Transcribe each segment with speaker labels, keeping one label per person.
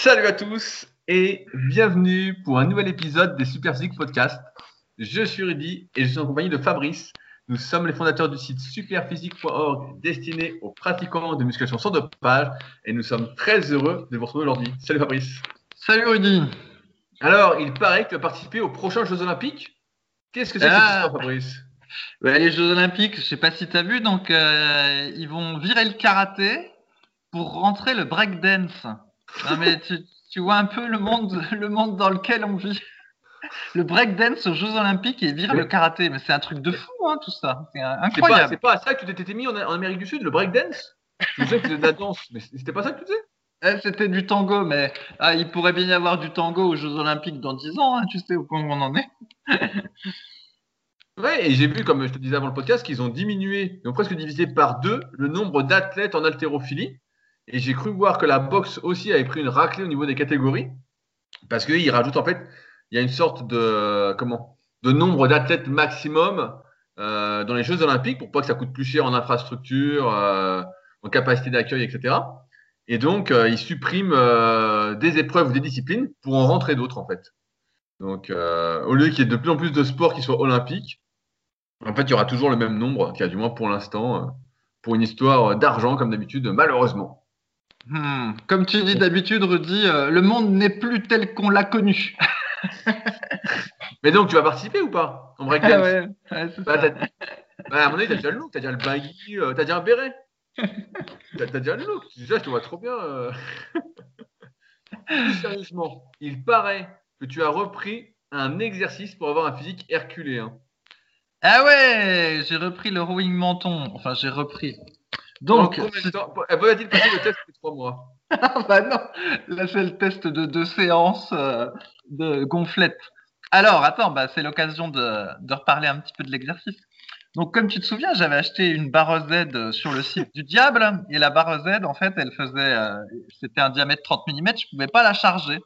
Speaker 1: Salut à tous et bienvenue pour un nouvel épisode des Super Physique Podcast. Je suis Rudy et je suis en compagnie de Fabrice. Nous sommes les fondateurs du site superphysique.org destiné aux pratiquants de musculation sans dopage et nous sommes très heureux de vous retrouver aujourd'hui. Salut Fabrice.
Speaker 2: Salut Rudy.
Speaker 1: Alors, il paraît que tu vas participer aux prochains Jeux Olympiques. Qu'est-ce que c'est que cette
Speaker 2: Ah.
Speaker 1: Fabrice?
Speaker 2: Ouais, les Jeux Olympiques, je sais pas si tu as vu, donc euh, ils vont virer le karaté pour rentrer le breakdance. Non mais tu, tu vois un peu le monde, le monde dans lequel on vit. Le breakdance aux Jeux Olympiques et vire le karaté, mais c'est un truc de fou, hein, tout ça. C'est un-
Speaker 1: C'est pas,
Speaker 2: incroyable.
Speaker 1: c'est pas à ça que tu t'étais mis en, en Amérique du Sud, le breakdance? Je sais que faisais de la danse, mais c'était pas ça que tu faisais?
Speaker 2: Eh, C'était du tango, mais ah, il pourrait bien y avoir du tango aux Jeux Olympiques dans 10 ans, hein, tu sais au point où on en est.
Speaker 1: Ouais, et j'ai vu, comme je te disais avant le podcast, qu'ils ont diminué, ils ont presque divisé par deux le nombre d'athlètes en haltérophilie. Et j'ai cru voir que la boxe aussi avait pris une raclée au niveau des catégories. Parce qu'ils rajoutent en fait, il y a une sorte de, comment, de nombre d'athlètes maximum euh, dans les Jeux Olympiques pour pas que ça coûte plus cher en infrastructure, euh, en capacité d'accueil, etc. Et donc, euh, ils suppriment euh, des épreuves ou des disciplines pour en rentrer d'autres en fait. Donc, au lieu qu'il y ait de plus en plus de sports qui soient olympiques, en fait, il y aura toujours le même nombre, qui a du moins pour l'instant, pour une histoire d'argent, comme d'habitude, malheureusement.
Speaker 2: Hmm. Comme tu dis d'habitude, Rudy, euh, le monde n'est plus tel qu'on l'a connu.
Speaker 1: Mais donc, tu vas participer ou pas en breakdance
Speaker 2: Ah ouais, ouais,
Speaker 1: Bah, bah, à mon avis, t'as déjà le look, t'as déjà le baggy, euh, t'as déjà un béret. T'as t'as déjà le look. Déjà, je te vois trop bien. euh. Sérieusement, il paraît que tu as repris un exercice pour avoir un physique herculéen.
Speaker 2: Ah ouais, j'ai repris le rowing menton. Enfin, j'ai repris. Donc,
Speaker 1: En combien de temps Va-t-il passer le test de trois mois
Speaker 2: ah bah non, là c'est le test de deux séances euh, de gonflette. Alors, attends, bah, c'est l'occasion de, de reparler un petit peu de l'exercice. Donc, comme tu te souviens, j'avais acheté une barre Z sur le site du diable et la barre Z, en fait, elle faisait, euh, c'était un diamètre 30 mm, je pouvais pas la charger.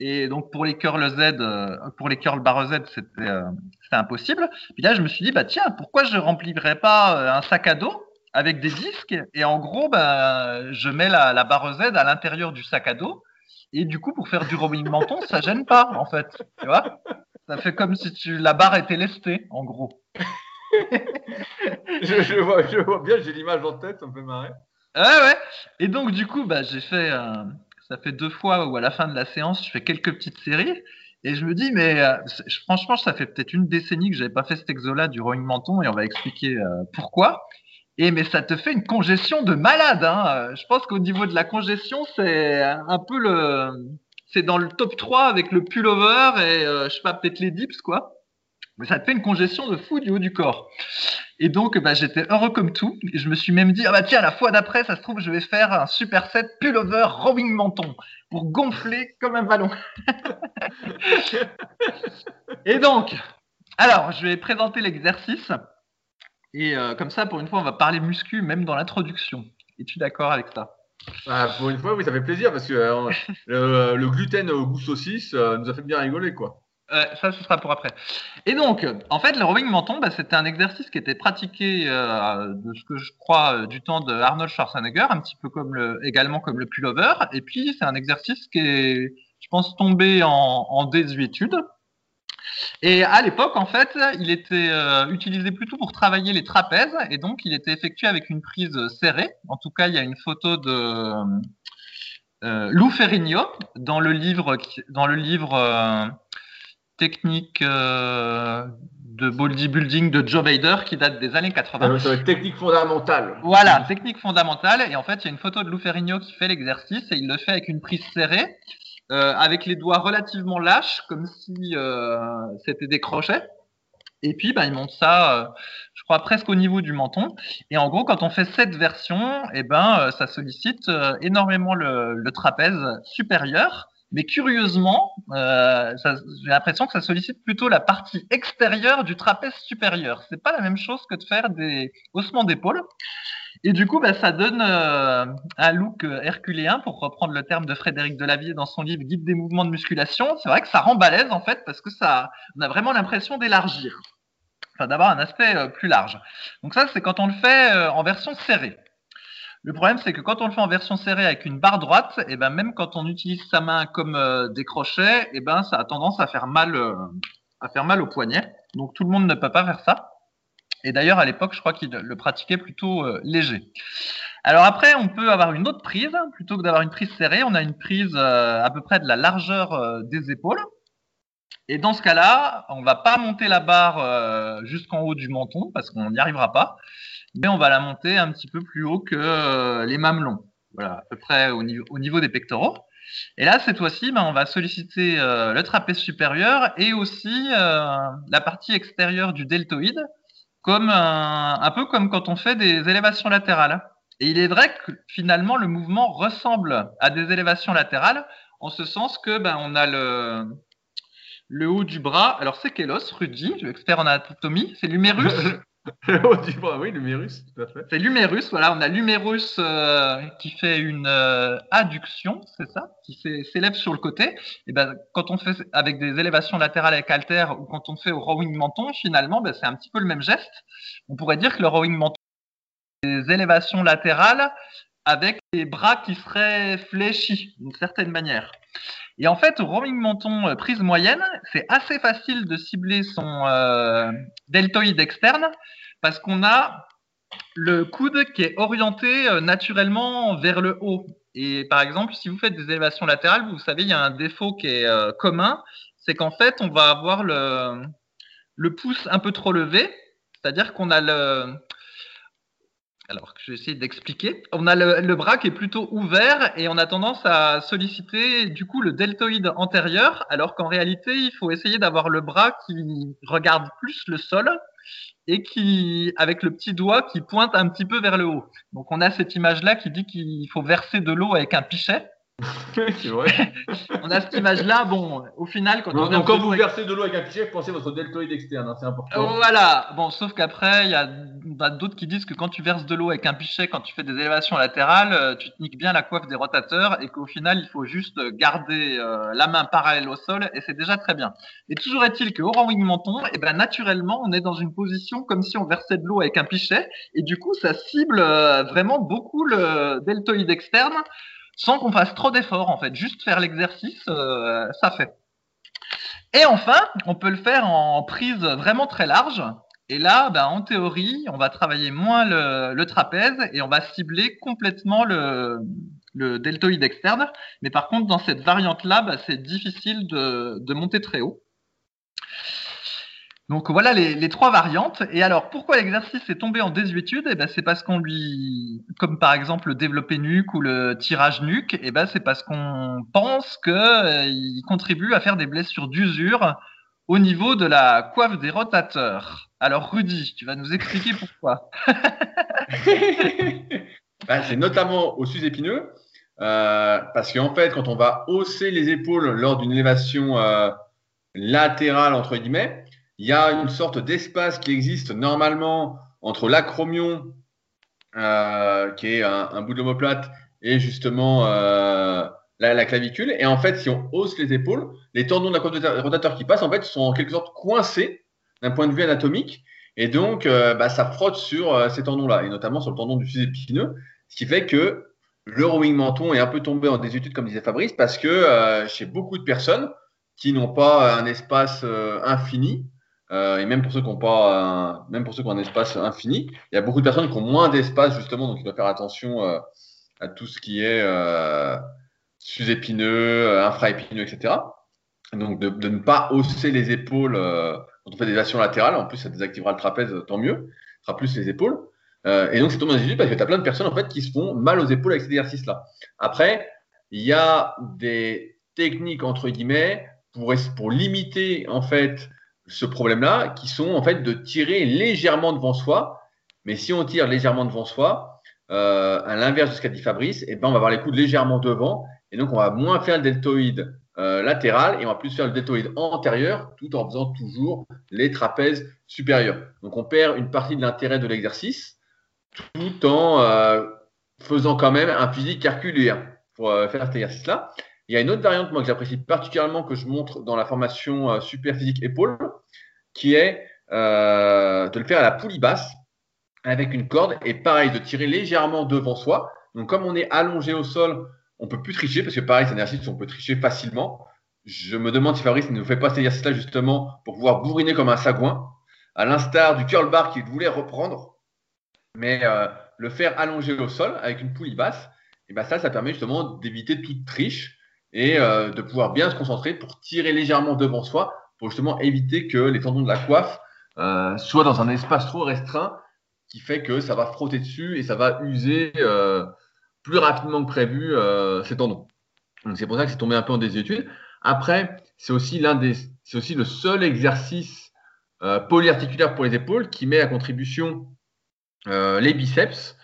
Speaker 2: Et donc, pour les curls Z, euh, pour les curls barre Z, c'était euh, impossible. Puis là, je me suis dit, bah tiens, pourquoi je remplirais pas euh, un sac à dos avec des disques et en gros, bah, je mets la, la barre Z à l'intérieur du sac à dos et du coup, pour faire du rowing menton, ça gêne pas en fait, tu vois Ça fait comme si tu la barre était lestée, en gros.
Speaker 1: je, je vois, je vois bien, j'ai l'image en tête, ça me fait marrer.
Speaker 2: Ouais, ouais. Et donc, du coup, bah, j'ai fait, euh, ça fait deux fois où à la fin de la séance, je fais quelques petites séries. Et je me dis, mais euh, franchement, ça fait peut-être une décennie que j'avais pas fait cet exo-là du rowing menton et on va expliquer euh, pourquoi. Et mais ça te fait une congestion de malade. Hein. Je pense qu'au niveau de la congestion, c'est un peu le, c'est dans le top 3 avec le pullover et euh, je sais pas, peut-être les dips quoi. Mais ça te fait une congestion de fou du haut du corps. Et donc, bah, j'étais heureux comme tout. Et je me suis même dit, ah bah tiens, la fois d'après, ça se trouve, je vais faire un superset pullover rowing menton pour gonfler comme un ballon. Et donc, alors, je vais présenter l'exercice. Et euh, comme ça, pour une fois, on va parler muscu, même dans l'introduction. Es-tu d'accord avec ça?
Speaker 1: Ah, pour une fois, oui, ça fait plaisir parce que euh, le, le gluten au goût saucisse euh, nous a fait bien rigoler, quoi.
Speaker 2: Ça, ce sera pour après. Et donc, en fait, le rowing menton, bah, c'était un exercice qui était pratiqué, euh, de ce que je crois, du temps de Arnold Schwarzenegger, un petit peu comme le, également comme le pullover. Et puis, c'est un exercice qui est, je pense, tombé en, en désuétude. Et à l'époque, en fait, il était euh, utilisé plutôt pour travailler les trapèzes, et donc il était effectué avec une prise serrée. En tout cas, il y a une photo de euh, Lou Ferrigno dans le livre, qui- dans le livre euh, technique de bodybuilding de Joe Bader qui date des années 80.
Speaker 1: Ça va- ça va être technique fondamentale.
Speaker 2: Voilà, technique fondamentale. Et en fait, il y a une photo de Lou Ferrigno qui fait l'exercice et il le fait avec une prise serrée, euh, avec les doigts relativement lâches, comme si euh, c'était des crochets. Et puis, bah, il monte ça, euh, je crois, presque au niveau du menton. Et en gros, quand on fait cette version, eh ben, ça sollicite énormément le, trapèze supérieur. Mais curieusement, j'ai l'impression que ça sollicite plutôt la partie extérieure du trapèze supérieur. C'est pas la même chose que de faire des ossements d'épaule. Et du coup, bah, ça donne euh, un look euh, herculéen, pour reprendre le terme de Frédéric Delavier dans son livre Guide des mouvements de musculation. C'est vrai que ça rend en fait, parce que ça, on a vraiment l'impression d'élargir, enfin d'avoir un aspect euh, plus large. Donc ça, c'est quand on le fait euh, en version serrée. Le problème, c'est que quand on le fait en version serrée avec une barre droite, et eh ben même quand on utilise sa main comme des crochets, et eh ben ça a tendance à faire mal, à faire mal au poignet. Donc tout le monde ne peut pas faire ça. Et d'ailleurs, à l'époque, je crois qu'il le pratiquait plutôt euh, léger. Alors après, on peut avoir une autre prise. Plutôt que d'avoir une prise serrée, on a une prise à peu près de la largeur des épaules. Et dans ce cas-là, on va pas monter la barre jusqu'en haut du menton parce qu'on n'y arrivera pas mais on va la monter un petit peu plus haut que euh, les mamelons. Voilà, à peu près au niveau, au niveau des pectoraux. Et là, cette fois-ci, ben, on va solliciter euh, le trapèze supérieur et aussi euh, la partie extérieure du deltoïde, comme un, peu comme quand on fait des élévations latérales. Et il est vrai que finalement, le mouvement ressemble à des élévations latérales, en ce sens que ben, on a le, le haut du bras. Alors, c'est quel os, Rudy, expert en anatomie C'est l'humérus
Speaker 1: oui, l'humérus, tout à fait.
Speaker 2: C'est l'humérus, voilà, on a l'humérus euh, qui fait une euh, adduction, c'est ça, qui s'élève sur le côté. Et ben, quand on fait avec des élévations latérales avec halter ou quand on fait au rowing menton, finalement, ben, c'est un petit peu le même geste. On pourrait dire que le rowing menton, des élévations latérales avec les bras qui seraient fléchis d'une certaine manière. Et en fait, au rowing menton euh, prise moyenne, c'est assez facile de cibler son deltoïde externe parce qu'on a le coude qui est orienté euh, naturellement vers le haut. Et par exemple, si vous faites des élévations latérales, vous savez, il y a un défaut qui est euh, commun, c'est qu'en fait, on va avoir le pouce un peu trop levé, c'est-à-dire qu'on a le, alors je vais essayer d'expliquer. On a le, le, bras qui est plutôt ouvert et on a tendance à solliciter du coup le deltoïde antérieur, alors qu'en réalité, il faut essayer d'avoir le bras qui regarde plus le sol et qui, avec le petit doigt qui pointe un petit peu vers le haut. Donc on a cette image-là qui dit qu'il faut verser de l'eau avec un pichet. on a cette image-là. Bon, au final,
Speaker 1: quand, donc, quand vous versez de l'eau avec un pichet, pensez à votre deltoïde externe, hein, c'est important.
Speaker 2: voilà. Bon, sauf qu'après, il y a d'autres qui disent que quand tu verses de l'eau avec un pichet, quand tu fais des élévations latérales, euh, tu te niques bien la coiffe des rotateurs et qu'au final, il faut juste garder euh, la main parallèle au sol et c'est déjà très bien. Et toujours est-il que au rowing menton, et eh ben naturellement, on est dans une position comme si on versait de l'eau avec un pichet et du coup, ça cible euh, vraiment beaucoup le deltoïde externe sans qu'on fasse trop d'efforts en fait. Juste faire l'exercice, euh, ça fait. Et enfin, on peut le faire en prise vraiment très large. Et là, ben, en théorie, on va travailler moins le, trapèze et on va cibler complètement le, deltoïde externe. Mais par contre, dans cette variante-là, ben, c'est difficile de monter très haut. Donc voilà les, trois variantes. Et alors, pourquoi l'exercice est tombé en désuétude? Eh ben, C'est parce qu'on lui, comme par exemple le développé nuque ou le tirage nuque, eh ben, c'est parce qu'on pense qu'il euh, contribue à faire des blessures d'usure au niveau de la coiffe des rotateurs. Alors Rudy, tu vas nous expliquer pourquoi.
Speaker 1: Ben, c'est notamment au sus-épineux, euh, parce qu'en fait, quand on va hausser les épaules lors d'une élévation euh, latérale, entre guillemets, il y a une sorte d'espace qui existe normalement entre l'acromion, euh, qui est un, bout de l'omoplate, et justement euh, la, clavicule. Et en fait, si on hausse les épaules, les tendons de la rotateur qui passent, en fait, sont en quelque sorte coincés d'un point de vue anatomique. Et donc, euh, bah, ça frotte sur ces tendons-là, et notamment sur le tendon du sus épineux, ce qui fait que le rowing menton est un peu tombé en désuétude, comme disait Fabrice, parce que chez beaucoup de personnes qui n'ont pas un espace infini, euh, et même pour ceux qui ont pas, un, même pour ceux qui ont un espace infini, il y a beaucoup de personnes qui ont moins d'espace justement, donc il faut faire attention euh, à tout ce qui est euh, sus-épineux, euh, infra-épineux, etc. Donc de, ne pas hausser les épaules quand on fait des actions latérales. En plus, ça désactivera le trapèze, tant mieux. Ça sera plus les épaules. et donc c'est tombé dans parce que tu as plein de personnes en fait qui se font mal aux épaules avec cet exercice-là. Après, il y a des techniques entre guillemets pour limiter en fait ce problème-là, qui sont en fait de tirer légèrement devant soi. Mais si on tire légèrement devant soi, euh, à l'inverse de ce qu'a dit Fabrice, et eh ben on va avoir les coudes légèrement devant, et donc on va moins faire le deltoïde euh, latéral et on va plus faire le deltoïde antérieur, tout en faisant toujours les trapèzes supérieurs. Donc on perd une partie de l'intérêt de l'exercice, tout en euh, faisant quand même un physique herculéen pour euh, faire cet exercice-là. Il y a une autre variante moi que j'apprécie particulièrement que je montre dans la formation euh, super physique épaule, qui est euh, de le faire à la poulie basse. avec une corde et pareil, de tirer légèrement devant soi. Donc, comme on est allongé au sol, on peut plus tricher parce que pareil, c'est un exercice où on peut tricher facilement. Je me demande si Fabrice ne nous fait pas cet exercice-là justement pour pouvoir bourriner comme un sagouin, à l'instar du curl bar qu'il voulait reprendre. Mais euh, le faire allongé au sol avec une poulie basse, et ben ça, ça permet justement d'éviter toute triche et euh, de pouvoir bien se concentrer pour tirer légèrement devant soi pour justement éviter que les tendons de la coiffe euh, soient dans un espace trop restreint qui fait que ça va frotter dessus et ça va user euh, plus rapidement que prévu euh, ces tendons. Donc c'est pour ça que c'est tombé un peu en désuétude. Après, c'est aussi l'un des, c'est aussi le seul exercice euh, polyarticulaire pour les épaules qui met à contribution euh, les biceps.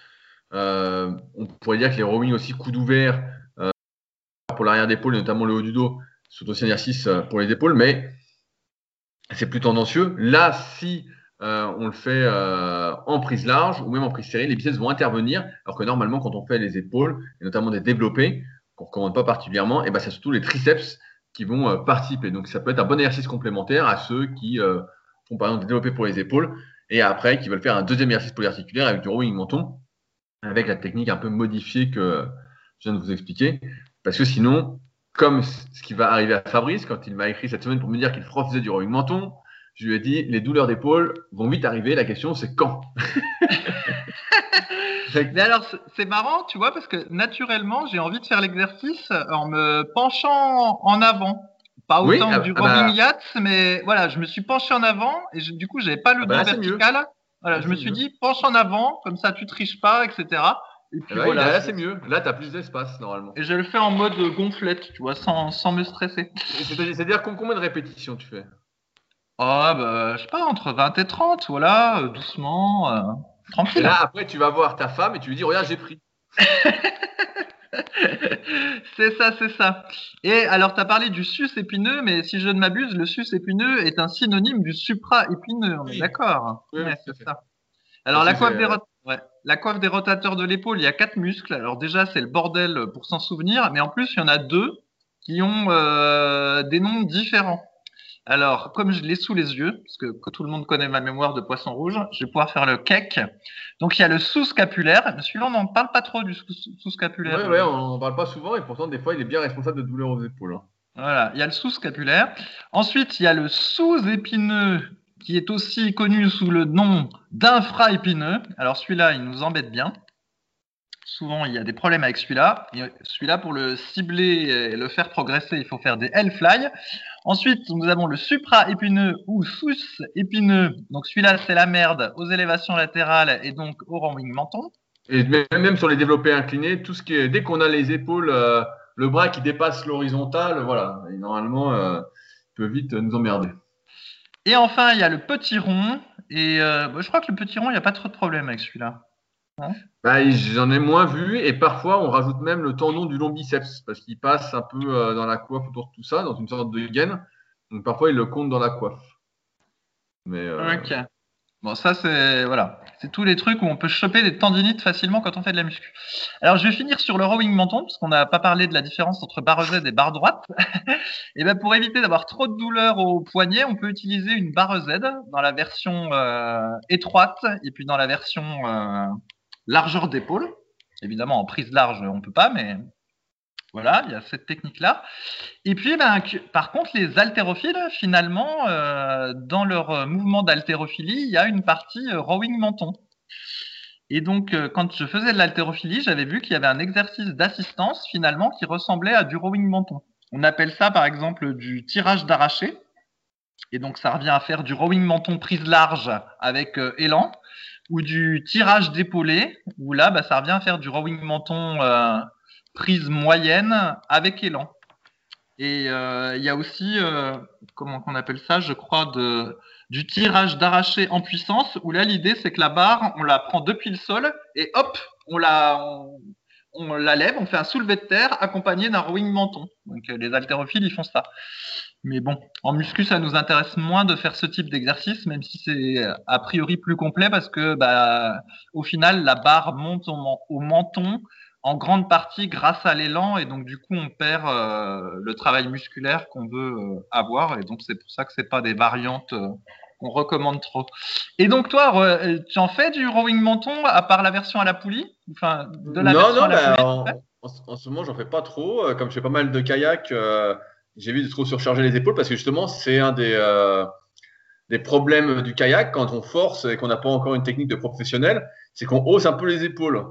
Speaker 1: On pourrait dire que les rowing aussi coudes ouverts euh, pour l'arrière d'épaule, notamment le haut du dos, sont aussi un exercice euh, pour les épaules, mais c'est plus tendancieux. Là, si euh, on le fait euh, en prise large ou même en prise serrée, les biceps vont intervenir, alors que normalement, quand on fait les épaules, et notamment des développés, qu'on ne recommande pas particulièrement, et ben, c'est surtout les triceps qui vont participer. Donc, ça peut être un bon exercice complémentaire à ceux qui font par exemple des développés pour les épaules et après qui veulent faire un deuxième exercice polyarticulaire avec du rowing menton, avec la technique un peu modifiée que je viens de vous expliquer. Parce que sinon, comme ce qui va arriver à Fabrice quand il m'a écrit cette semaine pour me dire qu'il refaisait du rowing menton, je lui ai dit les douleurs d'épaule vont vite arriver. La question c'est quand?
Speaker 2: Mais alors, c'est- marrant, tu vois, parce que naturellement, j'ai envie de faire l'exercice en me penchant en avant. Pas
Speaker 1: Oui,
Speaker 2: autant
Speaker 1: ah-
Speaker 2: du
Speaker 1: ah bah-
Speaker 2: rowing yacht, mais voilà, je me suis penché en avant et je- du coup, j'avais pas le
Speaker 1: Ah bah
Speaker 2: dos
Speaker 1: mieux.
Speaker 2: vertical. Voilà,
Speaker 1: Là,
Speaker 2: je me suis
Speaker 1: mieux.
Speaker 2: dit, penche en avant, comme ça, tu triches pas, etc. Et puis
Speaker 1: Eh ben,
Speaker 2: voilà.
Speaker 1: là c'est mieux. Là tu as plus d'espace normalement.
Speaker 2: Et je le fais en mode gonflette, tu vois, sans, sans me stresser.
Speaker 1: C'est- C'est-à-dire com- combien de répétitions tu fais?
Speaker 2: Ah, bah, je sais pas, entre 20 et 30, voilà, euh, doucement, euh,
Speaker 1: Et
Speaker 2: tranquille.
Speaker 1: là après tu vas voir ta femme et tu lui dis regarde j'ai pris.
Speaker 2: c'est ça, c'est ça. Et alors, tu as parlé du sus épineux, mais si je ne m'abuse, le sus épineux est un synonyme du supra-épineux, on est
Speaker 1: Oui.
Speaker 2: d'accord?
Speaker 1: Oui,
Speaker 2: Ouais, c'est ça. Alors,
Speaker 1: Parce
Speaker 2: la coiffe, des rotateurs de l'épaule, il y a quatre muscles. Alors, déjà, c'est le bordel pour s'en souvenir, mais en plus, il y en a deux qui ont euh, des noms différents. Alors, comme je l'ai sous les yeux, parce que, que tout le monde connaît ma mémoire de poisson rouge, je vais pouvoir faire le cake. Donc, il y a le sous-scapulaire. Celui-là, on n'en parle pas trop du sous- sous-scapulaire.
Speaker 1: Ouais, on n'en parle pas souvent et pourtant des fois il est bien responsable de douleurs aux épaules. hein.
Speaker 2: Voilà, il y a le sous-scapulaire. Ensuite, il y a le sous-épineux, qui est aussi connu sous le nom d'infra-épineux. Alors celui-là, il nous embête bien. Souvent, il y a des problèmes avec celui-là. Celui-là, pour le cibler et le faire progresser, il faut faire des L-fly. Ensuite, nous avons le supra-épineux ou sous-épineux. Donc celui-là, c'est la merde aux élévations latérales et donc au rowing menton.
Speaker 1: Et même sur les développés inclinés, tout ce qui est dès qu'on a les épaules, euh, le bras qui dépasse l'horizontale, voilà, normalement euh, peut vite nous emmerder.
Speaker 2: Et enfin, il y a le petit rond. Et euh, bah, je crois que le petit rond, il n'y a pas trop de problème avec celui-là.
Speaker 1: Bah, J'en ai moins vu et parfois on rajoute même le tendon du long biceps parce qu'il passe un peu euh, dans la coiffe autour de tout ça, dans une sorte de gaine. Donc parfois il le compte dans la coiffe. Mais euh,
Speaker 2: Ok. Bon, ça, c'est voilà. C'est tous les trucs où on peut choper des tendinites facilement quand on fait de la muscu. Alors, je vais finir sur le rowing menton, parce qu'on n'a pas parlé de la différence entre barre Z et barre droite. et ben, pour éviter d'avoir trop de douleur au poignet, on peut utiliser une barre Z dans la version euh, étroite et puis dans la version euh, largeur d'épaule. Évidemment, en prise large, on peut pas, mais voilà, il y a cette technique-là. Et puis, ben, par contre, les haltérophiles, finalement, euh, dans leur euh, mouvement d'haltérophilie, il y a une partie euh, rowing menton. Et donc, euh, quand je faisais de l'haltérophilie, j'avais vu qu'il y avait un exercice d'assistance, finalement, qui ressemblait à du rowing menton. On appelle ça, par exemple, du tirage d'arraché. Et donc, ça revient à faire du rowing menton prise large avec euh, élan, ou du tirage d'épaulé, où là, bah, ça revient à faire du rowing menton euh, prise moyenne avec élan. Et euh, il y a aussi, euh, comment qu'on appelle ça, je crois, de, du tirage d'arraché en puissance, où là, l'idée, c'est que la barre, on la prend depuis le sol et hop, on la, on, la lève, on fait un soulevé de terre accompagné d'un rowing menton. Donc euh, les haltérophiles, ils font ça. Mais bon, en muscu, ça nous intéresse moins de faire ce type d'exercice, même si c'est a priori plus complet parce que, bah, au final, la barre monte au menton en grande partie grâce à l'élan et donc du coup on perd euh, le travail musculaire qu'on veut euh, avoir et donc c'est pour ça que c'est pas des variantes euh, qu'on recommande trop. Et donc toi, tu en fais du rowing menton à part la version à la poulie?
Speaker 1: Enfin, de la non, non, bah, en, ce moment, j'en fais pas trop. Comme je fais pas mal de kayak, j'évite de trop surcharger les épaules parce que justement, c'est un des des problèmes du kayak quand on force et qu'on n'a pas encore une technique de professionnel, c'est qu'on hausse un peu les épaules.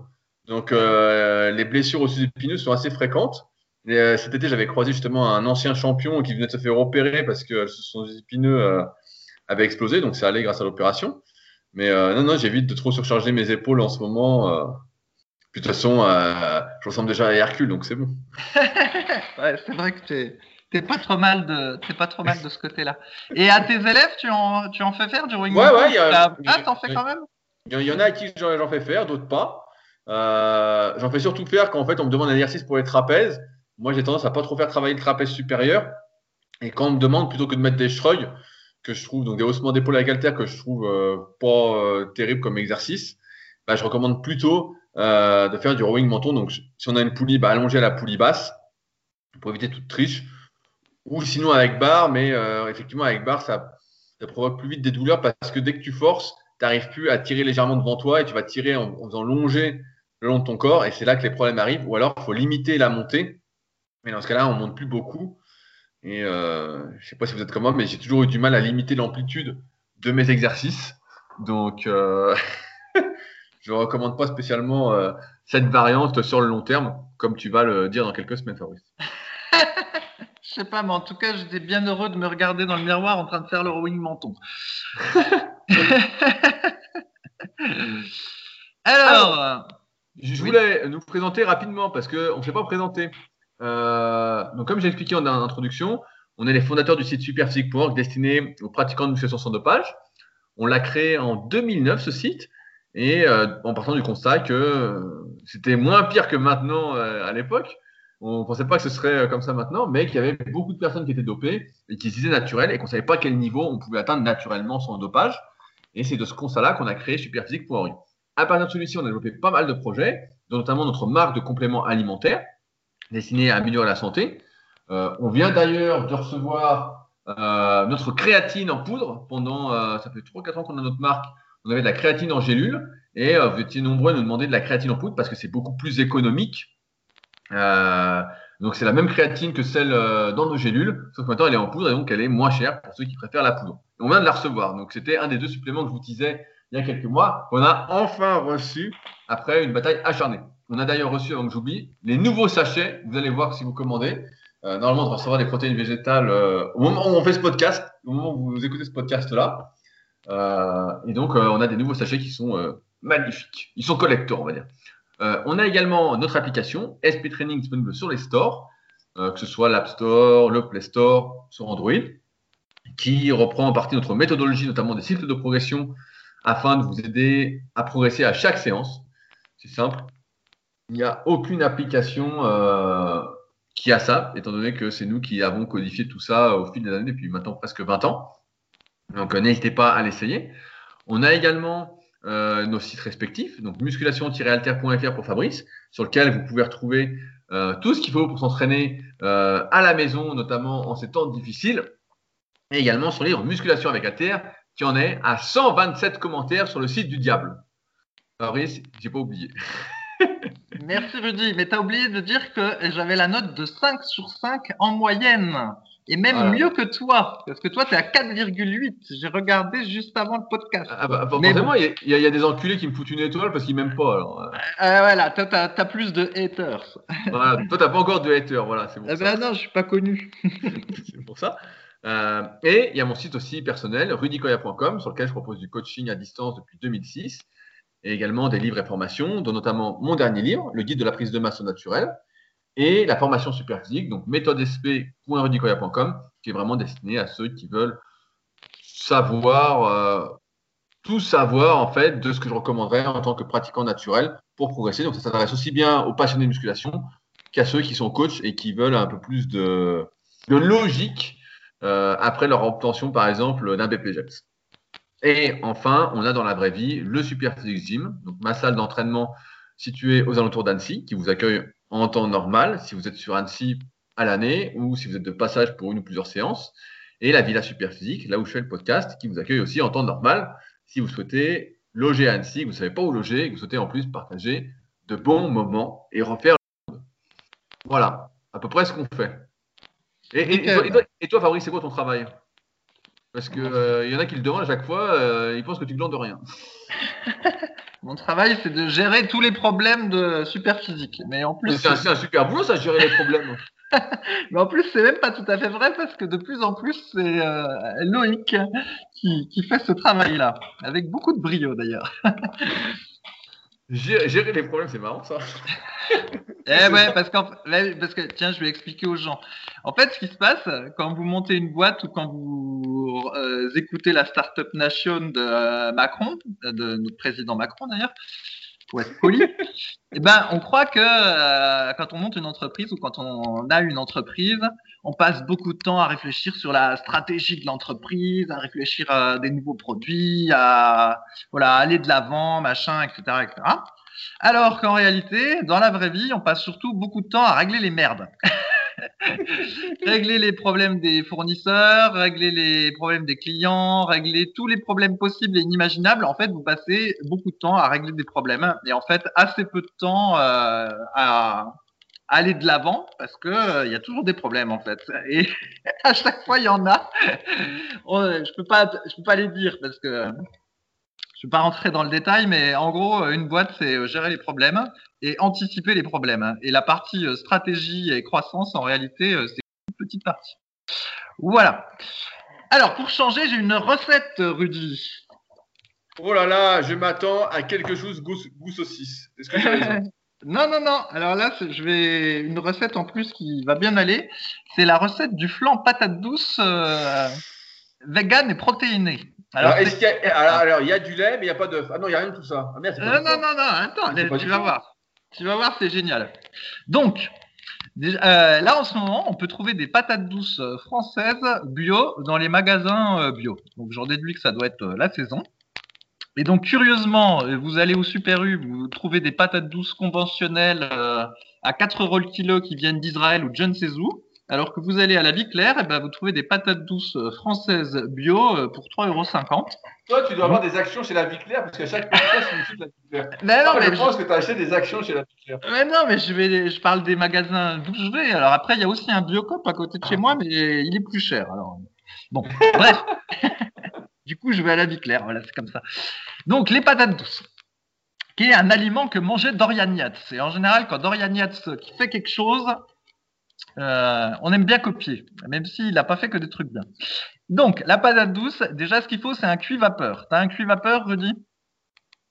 Speaker 1: Donc euh, les blessures aussi épineuses sont assez fréquentes. Et, euh, cet été, j'avais croisé justement un ancien champion qui venait de se faire opérer parce que son épineux euh, avait explosé, donc c'est allé grâce à l'opération. Mais non, non, j'évite de trop surcharger mes épaules en ce moment. Puis de toute façon, je ressemble déjà à Hercule, donc c'est bon.
Speaker 2: ouais, c'est vrai que tu T'es pas trop mal de, pas trop mal de ce côté-là. Et à tes élèves, tu en, tu en fais faire du rowing
Speaker 1: Ouais, ouais.
Speaker 2: ah, t'en fais quand même?
Speaker 1: Il y en a à qui j'en fais faire, d'autres pas. Euh, j'en fais surtout faire quand en fait on me demande un exercice pour les trapèzes. Moi, j'ai tendance à pas trop faire travailler le trapèze supérieur. Et quand on me demande plutôt que de mettre des shrug, que je trouve donc des haussements d'épaule avec haltère que je trouve euh, pas euh, terrible comme exercice, bah, je recommande plutôt de faire du rowing menton. Donc, si on a une poulie, bah, allonger la poulie basse pour éviter toute triche ou sinon avec barre, mais effectivement avec barre, ça, provoque plus vite des douleurs parce que dès que tu forces, tu n'arrives plus à tirer légèrement devant toi et tu vas tirer en, faisant longer le long de ton corps et c'est là que les problèmes arrivent. Ou alors, il faut limiter la montée. Mais dans ce cas-là, on monte plus beaucoup. Et euh, je sais pas si vous êtes comme moi, mais j'ai toujours eu du mal à limiter l'amplitude de mes exercices. Donc, euh, je ne recommande pas spécialement euh, cette variante sur le long terme, comme tu vas le dire dans quelques semaines, Fabrice.
Speaker 2: Je sais pas, mais en tout cas, j'étais bien heureux de me regarder dans le miroir en train de faire le rowing menton. Alors,
Speaker 1: je voulais nous présenter rapidement parce qu'on ne s'est pas présenté. Euh, donc, comme j'ai expliqué en introduction, on est les fondateurs du site Superphysique.org destiné aux pratiquants de musculation sans dopage. On l'a créé en 2009 ce site et euh, en partant du constat que euh, c'était moins pire que maintenant à l'époque on ne pensait pas que ce serait euh, comme ça maintenant, mais qu'il y avait beaucoup de personnes qui étaient dopées et qui se disaient naturelles et qu'on ne savait pas quel niveau on pouvait atteindre naturellement sans dopage. Et c'est de ce constat-là qu'on a créé Superphysique.org. À partir de celui-ci, on a développé pas mal de projets, dont notamment notre marque de compléments alimentaires destinée à améliorer la santé. Euh, on vient d'ailleurs de recevoir euh, notre créatine en poudre. Pendant, ça fait 3-4 ans qu'on a notre marque. On avait de la créatine en gélule et vous étiez nombreux à nous demander de la créatine en poudre parce que c'est beaucoup plus économique euh, donc c'est la même créatine que celle euh, dans nos gélules, sauf que maintenant elle est en poudre et donc elle est moins chère pour ceux qui préfèrent la poudre. on vient de la recevoir. Donc c'était un des deux suppléments que je vous disais il y a quelques mois, qu'on a enfin reçu après une bataille acharnée. On a d'ailleurs reçu, avant que j'oublie, les nouveaux sachets. Vous allez voir si vous commandez. Euh, normalement, on va recevoir des protéines végétales au moment où on fait ce podcast, au moment où vous écoutez ce podcast-là. et donc, on a des nouveaux sachets qui sont magnifiques. Ils sont collecteurs, on va dire. Euh, on a également notre application SP Training disponible sur les stores, euh, que ce soit l'App Store, le Play Store, sur Android, qui reprend en partie notre méthodologie, notamment des cycles de progression, afin de vous aider à progresser à chaque séance. C'est simple. Il n'y a aucune application euh, qui a ça, étant donné que c'est nous qui avons codifié tout ça au fil des années, depuis maintenant presque 20 ans. Donc n'hésitez pas à l'essayer. On a également euh, nos sites respectifs, donc musculation-alter.fr pour Fabrice, sur lequel vous pouvez retrouver euh, tout ce qu'il faut pour s'entraîner euh, à la maison, notamment en ces temps difficiles, et également son livre Musculation avec Alter, qui en est à 127 commentaires sur le site du diable. Fabrice, j'ai pas oublié.
Speaker 2: Merci Rudy, mais tu as oublié de dire que j'avais la note de 5 sur 5 en moyenne. Et même mieux que toi, parce que toi, tu es à 4,8. J'ai regardé juste avant le podcast.
Speaker 1: Ah bah, forcément, il y, a des enculés qui me foutent une étoile parce qu'ils m'aiment pas. Alors.
Speaker 2: Euh, voilà, toi, tu as, plus de haters.
Speaker 1: Voilà, toi, tu pas encore de haters. Voilà, c'est bon.
Speaker 2: Eh ben non, je suis pas connu.
Speaker 1: c'est pour ça. Euh, et il y a mon site aussi personnel, rudicoya.com, sur lequel je propose du coaching à distance depuis 2006, et également des livres et formations, dont notamment mon dernier livre, Le guide de la prise de masse naturelle, et la formation super physique, donc méthodesp.rudicoya.com, qui est vraiment destinée à ceux qui veulent savoir, euh, tout savoir en fait de ce que je recommanderais en tant que pratiquant naturel pour progresser. Donc ça s'adresse aussi bien aux passionnés de musculation qu'à ceux qui sont coachs et qui veulent un peu plus de, logique euh, après leur obtention par exemple d'un BPGEPS. Et enfin, on a dans la vraie vie le Super Physique Gym, donc ma salle d'entraînement située aux alentours d'Annecy, qui vous accueille en temps normal, si vous êtes sur Annecy à l'année ou si vous êtes de passage pour une ou plusieurs séances.
Speaker 3: et la Villa Superphysique, là où je fais le podcast, qui vous accueille aussi en temps normal si vous souhaitez loger à Annecy, que vous ne savez pas où loger, et que vous souhaitez en plus partager de bons moments et refaire le monde. Voilà, à peu près ce qu'on fait. Et, et- et toi, et toi- et toi, Fabrice, c'est quoi ton travail? Parce qu'il y en a qui le demandent à chaque fois, euh, ils pensent que tu glandes de rien.
Speaker 2: Mon travail, c'est de gérer tous les problèmes de superphysique. Mais en plus,
Speaker 3: C'est un, c'est un super boulot, ça, gérer les problèmes.
Speaker 2: mais en plus, c'est même pas tout à fait vrai parce que de plus en plus, c'est euh, Loïc qui, qui fait ce travail-là, avec beaucoup de brio d'ailleurs.
Speaker 3: Gérer, les problèmes, c'est marrant, ça.
Speaker 2: Eh ouais, parce, ouais, parce que tiens, je vais expliquer aux gens. En fait, ce qui se passe quand vous montez une boîte ou quand vous euh, écoutez la Startup Nation de euh, Macron, de notre président Macron d'ailleurs, pour être poli, eh ben, on croit que euh, quand on monte une entreprise ou quand on a une entreprise, on passe beaucoup de temps à réfléchir sur la stratégie de l'entreprise, à réfléchir à des nouveaux produits, à voilà, aller de l'avant, machin, etc., etc. Alors qu'en réalité, dans la vraie vie, on passe surtout beaucoup de temps à régler les merdes. régler les problèmes des fournisseurs, régler les problèmes des clients, régler tous les problèmes possibles et inimaginables. En fait, vous passez beaucoup de temps à régler des problèmes et en fait assez peu de temps euh, à aller de l'avant parce que euh, il y a toujours des problèmes en fait et à chaque fois il y en a. Je peux pas, je peux pas les dire parce que je ne vais pas rentrer dans le détail, mais en gros, euh, une boîte, c'est euh, gérer les problèmes et anticiper les problèmes. Et la partie euh, stratégie et croissance, en réalité, c'est une petite partie. Voilà. Alors, pour changer, j'ai une recette, Rudy.
Speaker 3: Oh là là, je m'attends à quelque chose goût, goût saucisse. Est-ce que j'ai raison
Speaker 2: non, non, non. Alors là, je vais une recette en plus qui va bien aller. C'est la recette du flan patate douce euh, vegan et protéiné.
Speaker 3: Alors,
Speaker 2: Alors,
Speaker 3: qu'il y a, alors, alors, il y a du lait, mais il n'y a pas d'œuf. Ah non, il n'y a rien de tout ça. Ah merde,
Speaker 2: Non, non, non, non, attends, tu vas voir. Tu vas voir, c'est génial. Donc, euh, là en ce moment, on peut trouver des patates douces euh, françaises bio dans les magasins euh, bio. Donc, j'en déduis que ça doit être euh, la saison. Et donc, curieusement, vous allez au Super U, vous trouvez des patates douces conventionnelles euh, à 4 euros le kilo qui viennent d'Israël ou de je ne sais où. Alors que vous allez à la vie claire, et ben, vous trouvez des patates douces euh, françaises bio euh, pour 3,50 euros.
Speaker 3: Toi, tu dois avoir des actions chez la vie claire, parce qu'à chaque podcast, tu me cites la claire.
Speaker 2: Mais non,
Speaker 3: Ah,
Speaker 2: mais
Speaker 3: je pense que tu as acheté des actions chez la vie claire.
Speaker 2: Mais non, mais je vais, je parle des magasins d'où je vais. Alors après, il y a aussi un Biocop à côté de chez moi, mais il est plus cher. Alors bon, bref. du coup, je vais à la vie claire. Voilà, c'est comme ça. Donc les patates douces, qui est un aliment que mangeait Dorian Yates. Et en général, quand Dorian Yates fait quelque chose, euh, on aime bien copier, même s'il n'a pas fait que des trucs bien. Donc la patate douce, déjà, ce qu'il faut, c'est un cuit vapeur. T'as un cuit vapeur, Rudy?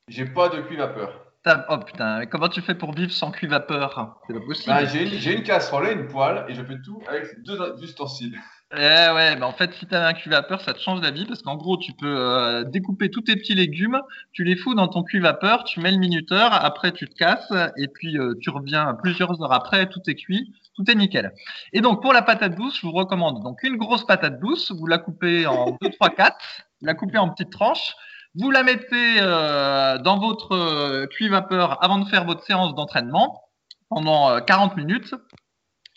Speaker 3: J'ai pas de cuit vapeur.
Speaker 2: Oh putain, mais comment tu fais pour vivre sans cuit vapeur? C'est pas possible.
Speaker 3: Ah, j'ai une, une casserole et une poêle, et je fais tout avec deux ustensiles.
Speaker 2: Eh ouais, bah en fait, si tu as un cuit vapeur, ça te change la vie parce qu'en gros, tu peux euh, découper tous tes petits légumes, tu les fous dans ton cuit vapeur, tu mets le minuteur, après tu te casses et puis euh, tu reviens plusieurs heures après, tout est cuit, tout est nickel. Et donc pour la patate douce, je vous recommande donc une grosse patate douce, vous la coupez en 2 3 4, vous la coupez en petites tranches, vous la mettez euh, dans votre euh, cuit vapeur avant de faire votre séance d'entraînement pendant euh, 40 minutes.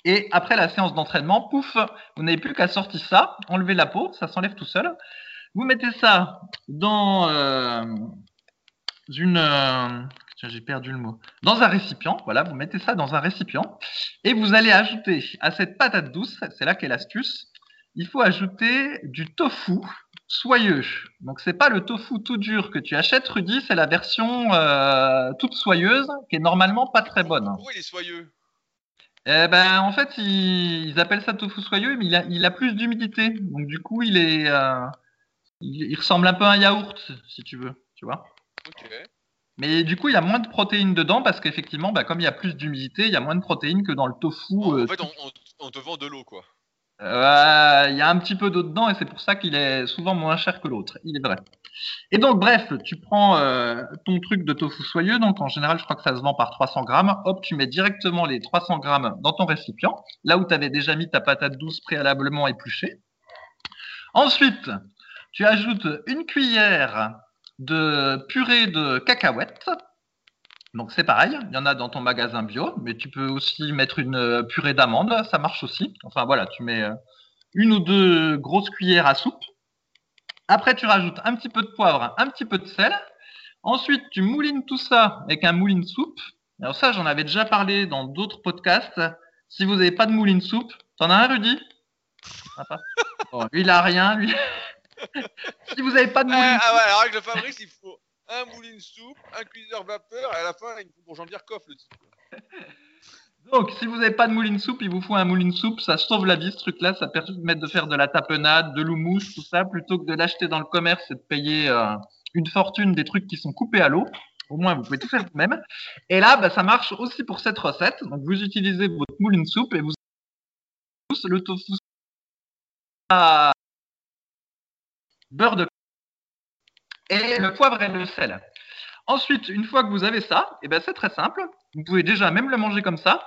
Speaker 2: Et après la séance d'entraînement, pouf, vous n'avez plus qu'à sortir ça, enlever la peau, ça s'enlève tout seul. Vous mettez ça dans euh, une. euh, j'ai perdu le mot. Dans un récipient, voilà, vous mettez ça dans un récipient et vous allez ajouter à cette patate douce, c'est là qu'est l'astuce, il faut ajouter du tofu soyeux. Donc c'est pas le tofu tout dur que tu achètes, Rudy, c'est la version euh, toute soyeuse qui est normalement pas très bonne.
Speaker 1: Pourquoi il est soyeux?
Speaker 2: Eh ben, en fait, ils, ils appellent ça tofu soyeux, mais il a, il a plus d'humidité. Donc, du coup, il est, euh, il, il ressemble un peu à un yaourt, si tu veux, tu vois.
Speaker 1: Ok.
Speaker 2: Mais du coup, il y a moins de protéines dedans parce qu'effectivement, bah, comme il y a plus d'humidité, il y a moins de protéines que dans le tofu.
Speaker 1: En,
Speaker 2: euh,
Speaker 1: en fait, on, on- on te vend de l'eau, quoi.
Speaker 2: euh, il y a un petit peu d'eau dedans et c'est pour ça qu'il est souvent moins cher que l'autre. Il est vrai. Et donc, bref, tu prends euh, ton truc de tofu soyeux. Donc, en général, je crois que ça se vend par 300 grammes. Hop, tu mets directement les 300 grammes dans ton récipient, là où tu avais déjà mis ta patate douce préalablement épluchée. Ensuite, tu ajoutes une cuillère de purée de cacahuètes. Donc c'est pareil, il y en a dans ton magasin bio, mais tu peux aussi mettre une euh, purée d'amande, ça marche aussi. Enfin voilà, tu mets euh, une ou deux grosses cuillères à soupe. Après, tu rajoutes un petit peu de poivre, un petit peu de sel. Ensuite, tu moulines tout ça avec un mouline soupe. Alors ça, j'en avais déjà parlé dans d'autres podcasts. Si vous n'avez pas de mouline soupe, t'en as un, Rudy? Ah, pas. Bon, Lui, il a rien. Lui. si vous n'avez pas de
Speaker 1: Ah,
Speaker 2: mouline
Speaker 1: ah ouais, alors avec le Fabrice, il faut un mouline soupe, un cuiseur vapeur, et à la fin, il faut pour Jean-Pierre Coff le type.
Speaker 2: Donc, si vous n'avez pas de mouline soupe, il vous faut un mouline soupe. Ça sauve la vie, ce truc-là. Ça permet de faire de la tapenade, de l'houmous, tout ça, plutôt que de l'acheter dans le commerce et de payer euh, une fortune des trucs qui sont coupés à l'eau. Au moins, vous pouvez tout faire vous-même. Et là, bah, ça marche aussi pour cette recette. Donc, vous utilisez votre mouline soupe et vous le tofu à beurre de et le poivre et le sel. Ensuite, une fois que vous avez ça, et ben c'est très simple. Vous pouvez déjà même le manger comme ça,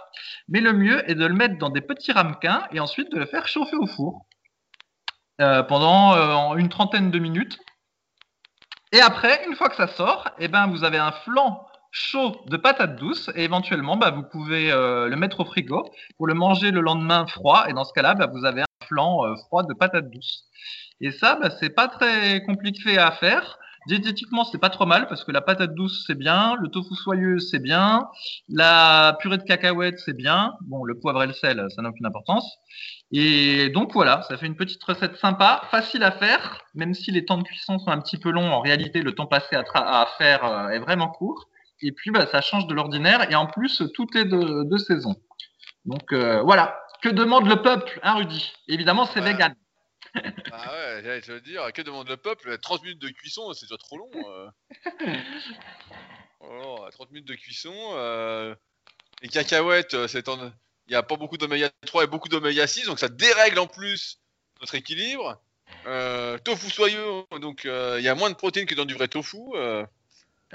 Speaker 2: mais le mieux est de le mettre dans des petits ramequins et ensuite de le faire chauffer au four euh, pendant euh, une trentaine de minutes. Et après, une fois que ça sort, et ben vous avez un flan chaud de patates douces et éventuellement bah, vous pouvez euh, le mettre au frigo pour le manger le lendemain froid et dans ce cas-là bah, vous avez un flan froid de patates douces. Et ça, bah, c'est pas très compliqué à faire. Diététiquement, c'est pas trop mal parce que la patate douce, c'est bien, le tofu soyeux, c'est bien, la purée de cacahuètes, c'est bien. Bon, le poivre et le sel, ça n'a aucune importance. Et donc voilà, ça fait une petite recette sympa, facile à faire, même si les temps de cuisson sont un petit peu longs. En réalité, le temps passé à, faire euh, est vraiment court. Et puis, bah, ça change de l'ordinaire. Et en plus, tout est de, de saison. Donc euh, voilà. Que demande le peuple, hein, Rudy? Évidemment, c'est
Speaker 1: Ouais.
Speaker 2: vegan.
Speaker 1: Ah ouais, j'allais te le dire, que demande le peuple? 30 minutes de cuisson, c'est déjà trop long. euh. Oh, 30 minutes de cuisson. euh, Les cacahuètes, euh, c'est en- il n'y a pas beaucoup d'oméga 3 et beaucoup d'oméga 6, donc ça dérègle en plus notre équilibre. Euh, tofu soyeux, donc euh, il y a moins de protéines que dans du vrai tofu. euh.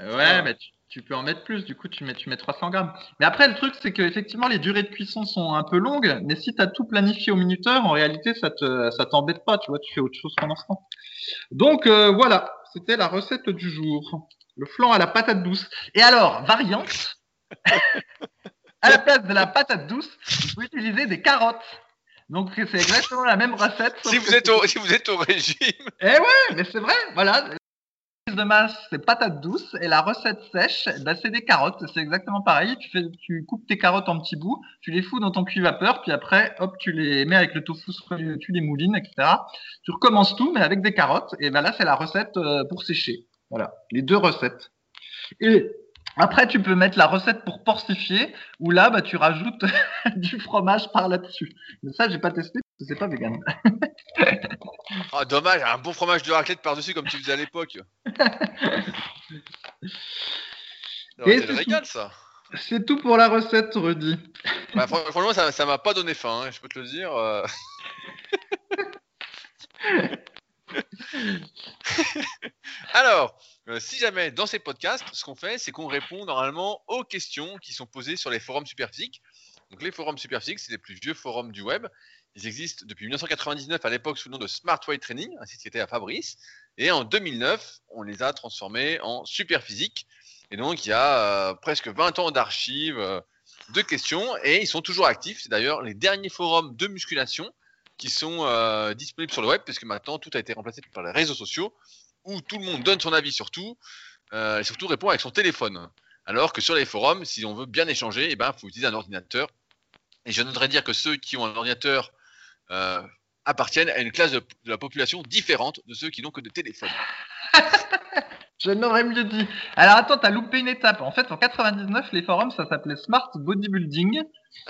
Speaker 2: Euh, Ouais, mais tu, tu peux en mettre plus. Du coup, tu mets, tu mets 300 grammes. Mais après, le truc, c'est que effectivement, les durées de cuisson sont un peu longues. Mais si tu as tout planifié au minuteur, en réalité, ça te, ça t'embête pas. Tu vois, tu fais autre chose pendant ce temps. Donc euh, voilà, c'était la recette du jour. Le flan à la patate douce. Et alors, variante. à la place de la patate douce, vous pouvez utiliser des carottes. Donc c'est exactement la même recette.
Speaker 1: Si vous, êtes au, si vous êtes au régime,
Speaker 2: eh ouais, mais c'est vrai, voilà. De masse, c'est patate douce et la recette sèche, bah, c'est des carottes. C'est exactement pareil. Tu, coupes tes carottes en petits bouts, tu les fous dans ton cuit vapeur, puis après, hop, tu les mets avec le tofu, tu les moulines, etc. Tu recommences tout, mais avec des carottes. Et ben là, c'est la recette euh, pour sécher. Voilà, les deux recettes. Et après, tu peux mettre la recette pour porcifier, où là, bah, tu rajoutes du fromage par là-dessus. Mais ça, j'ai pas testé c'est pas vegan.
Speaker 1: ah, dommage, un bon fromage de raclette par-dessus comme tu faisais à l'époque.
Speaker 2: C'est
Speaker 1: régal, ça.
Speaker 2: C'est tout pour la recette, Rudy.
Speaker 1: Bah, fran- franchement, ça ça m'a pas donné faim, hein, je peux te le dire. euh. Alors, euh, si jamais dans ces podcasts, ce qu'on fait, c'est qu'on répond normalement aux questions qui sont posées sur les forums Superphysique. Donc, les forums Superphysique, c'est les plus vieux forums du web. Ils existent depuis 1999 à l'époque sous le nom de Smart Weight Training, un site qui était à Fabrice. Et en 2009, on les a transformés en Superphysique. Et donc, il y a euh, presque 20 ans d'archives. euh, de questions et ils sont toujours actifs. C'est d'ailleurs les derniers forums de musculation qui sont euh, disponibles sur le web parce que maintenant tout a été remplacé par les réseaux sociaux où tout le monde donne son avis sur tout et surtout répond avec son téléphone. Alors que sur les forums, si on veut bien échanger, il ben, faut utiliser un ordinateur. Et je voudrais dire que ceux qui ont un ordinateur euh, appartiennent à une classe de, de la population différente de ceux qui n'ont que des téléphones.
Speaker 2: Je n'aurais mieux dit. Alors attends, t'as loupé une étape. En fait, en 99, les forums, ça s'appelait Smart Bodybuilding.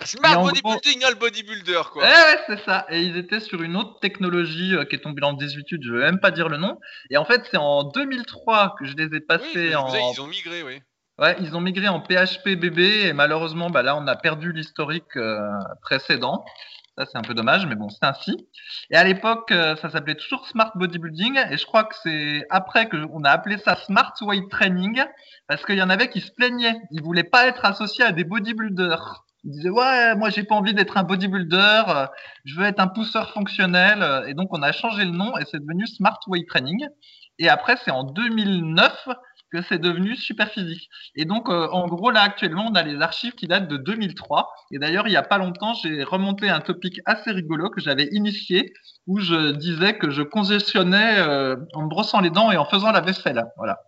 Speaker 1: Smart bodybuilding, hein, le bodybuilder quoi.
Speaker 2: ouais, c'est ça. Et ils étaient sur une autre technologie euh, qui est tombée en désuétude. Je vais même pas dire le nom. Et en fait, c'est en 2003 que je les ai passés en.
Speaker 1: ils ont migré, oui.
Speaker 2: Ouais, ils ont migré en PHP BB et malheureusement, bah là, on a perdu l'historique euh, précédent. Ça, c'est un peu dommage, mais bon, c'est ainsi. Et à l'époque, euh, ça s'appelait toujours Smart Bodybuilding et je crois que c'est après que on a appelé ça Smart Weight Training parce qu'il y en avait qui se plaignaient. Ils voulaient pas être associés à des bodybuilders. Ils disaient ouais, moi j'ai pas envie d'être un bodybuilder, euh, je veux être un pousseur fonctionnel. Et donc on a changé le nom et c'est devenu Smart Weight Training. Et après, c'est en 2009 que c'est devenu super physique. Et donc, euh, en gros, là, actuellement, on a les archives qui datent de 2003. Et d'ailleurs, il n'y a pas longtemps, j'ai remonté un topic assez rigolo que j'avais initié, où je disais que je congestionnais euh, en me brossant les dents et en faisant la vaisselle. Voilà.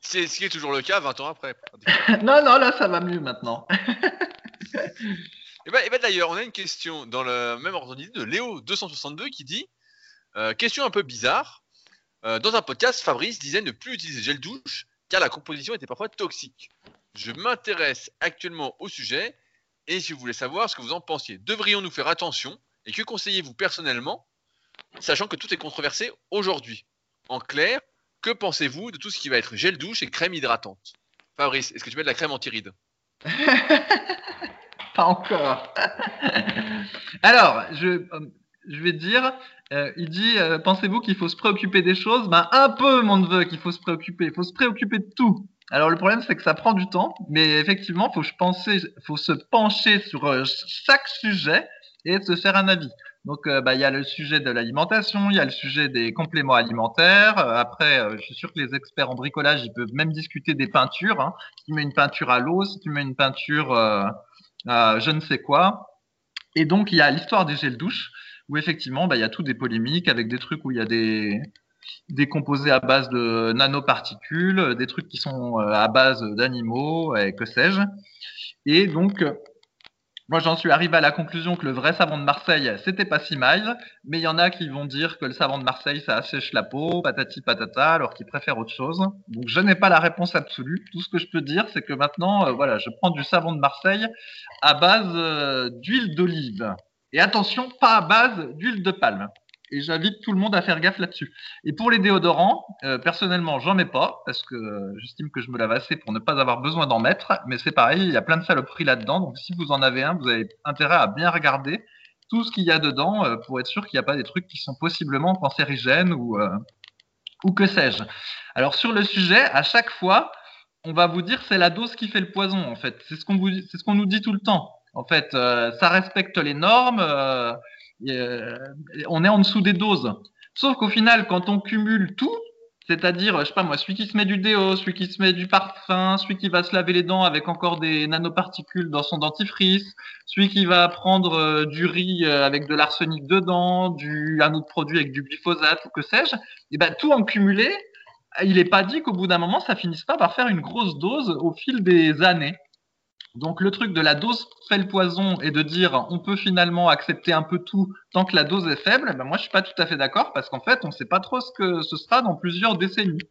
Speaker 1: C'est ce qui est toujours le cas 20 ans après.
Speaker 2: non, non, là, ça va mieux maintenant.
Speaker 1: et ben, et ben, d'ailleurs, on a une question dans le même ordre d'idée de Léo262 qui dit euh, Question un peu bizarre. Euh, dans un podcast, Fabrice disait ne plus utiliser gel douche car la composition était parfois toxique. Je m'intéresse actuellement au sujet et je voulais savoir ce que vous en pensiez. Devrions-nous faire attention et que conseillez-vous personnellement, sachant que tout est controversé aujourd'hui? En clair, que pensez-vous de tout ce qui va être gel douche et crème hydratante? Fabrice, est-ce que tu mets de la crème anti-rides
Speaker 2: Pas encore. Alors, je, euh, je vais dire, euh, il dit, euh, pensez-vous qu'il faut se préoccuper des choses? Ben un peu, mon neveu, qu'il faut se préoccuper. Il faut se préoccuper de tout. Alors le problème, c'est que ça prend du temps, mais effectivement, faut faut se pencher sur euh, chaque sujet et se faire un avis. Donc, bah, il y a le sujet de l'alimentation, il y a le sujet des compléments alimentaires. après, je suis sûr que les experts en bricolage, ils peuvent même discuter des peintures. Hein. Si tu mets une peinture à l'eau, si tu mets une peinture à je ne sais quoi. Et donc, il y a l'histoire des gels douches où effectivement, bah, il y a tout des polémiques avec des trucs où il y a des, composés à base de nanoparticules, des trucs qui sont euh, à base d'animaux, et que sais-je. Et donc, moi, j'en suis arrivé à la conclusion que le vrai savon de Marseille, c'était pas si mal, mais il y en a qui vont dire que le savon de Marseille, ça assèche la peau, patati patata, alors qu'ils préfèrent autre chose. Donc, je n'ai pas la réponse absolue. Tout ce que je peux dire, c'est que maintenant, euh, voilà, je prends du savon de Marseille à base euh, d'huile d'olive. Et attention, pas à base d'huile de palme. Et j'invite tout le monde à faire gaffe là-dessus. Et pour les déodorants, euh, personnellement, j'en mets pas parce que euh, j'estime que je me lave assez pour ne pas avoir besoin d'en mettre. Mais c'est pareil, il y a plein de saloperies là-dedans. Donc si vous en avez un, vous avez intérêt à bien regarder tout ce qu'il y a dedans euh, pour être sûr qu'il n'y a pas des trucs qui sont possiblement cancérigènes ou, ou que sais-je. Alors sur le sujet, à chaque fois, on va vous dire c'est la dose qui fait le poison en fait. C'est ce qu'on vous, c'est ce qu'on nous dit tout le temps. En fait, euh, ça respecte les normes. Euh, euh, on est en dessous des doses. Sauf qu'au final, quand on cumule tout, c'est-à-dire, je sais pas moi, celui qui se met du déo, celui qui se met du parfum, celui qui va se laver les dents avec encore des nanoparticules dans son dentifrice, celui qui va prendre du riz avec de l'arsenic dedans, du, un autre produit avec du glyphosate ou que sais-je, et ben tout en cumulé, il n'est pas dit qu'au bout d'un moment, ça finisse pas par faire une grosse dose au fil des années. Donc le truc de la dose fait le poison et de dire on peut finalement accepter un peu tout tant que la dose est faible, ben moi je suis pas tout à fait d'accord parce qu'en fait on ne sait pas trop ce que ce sera dans plusieurs décennies.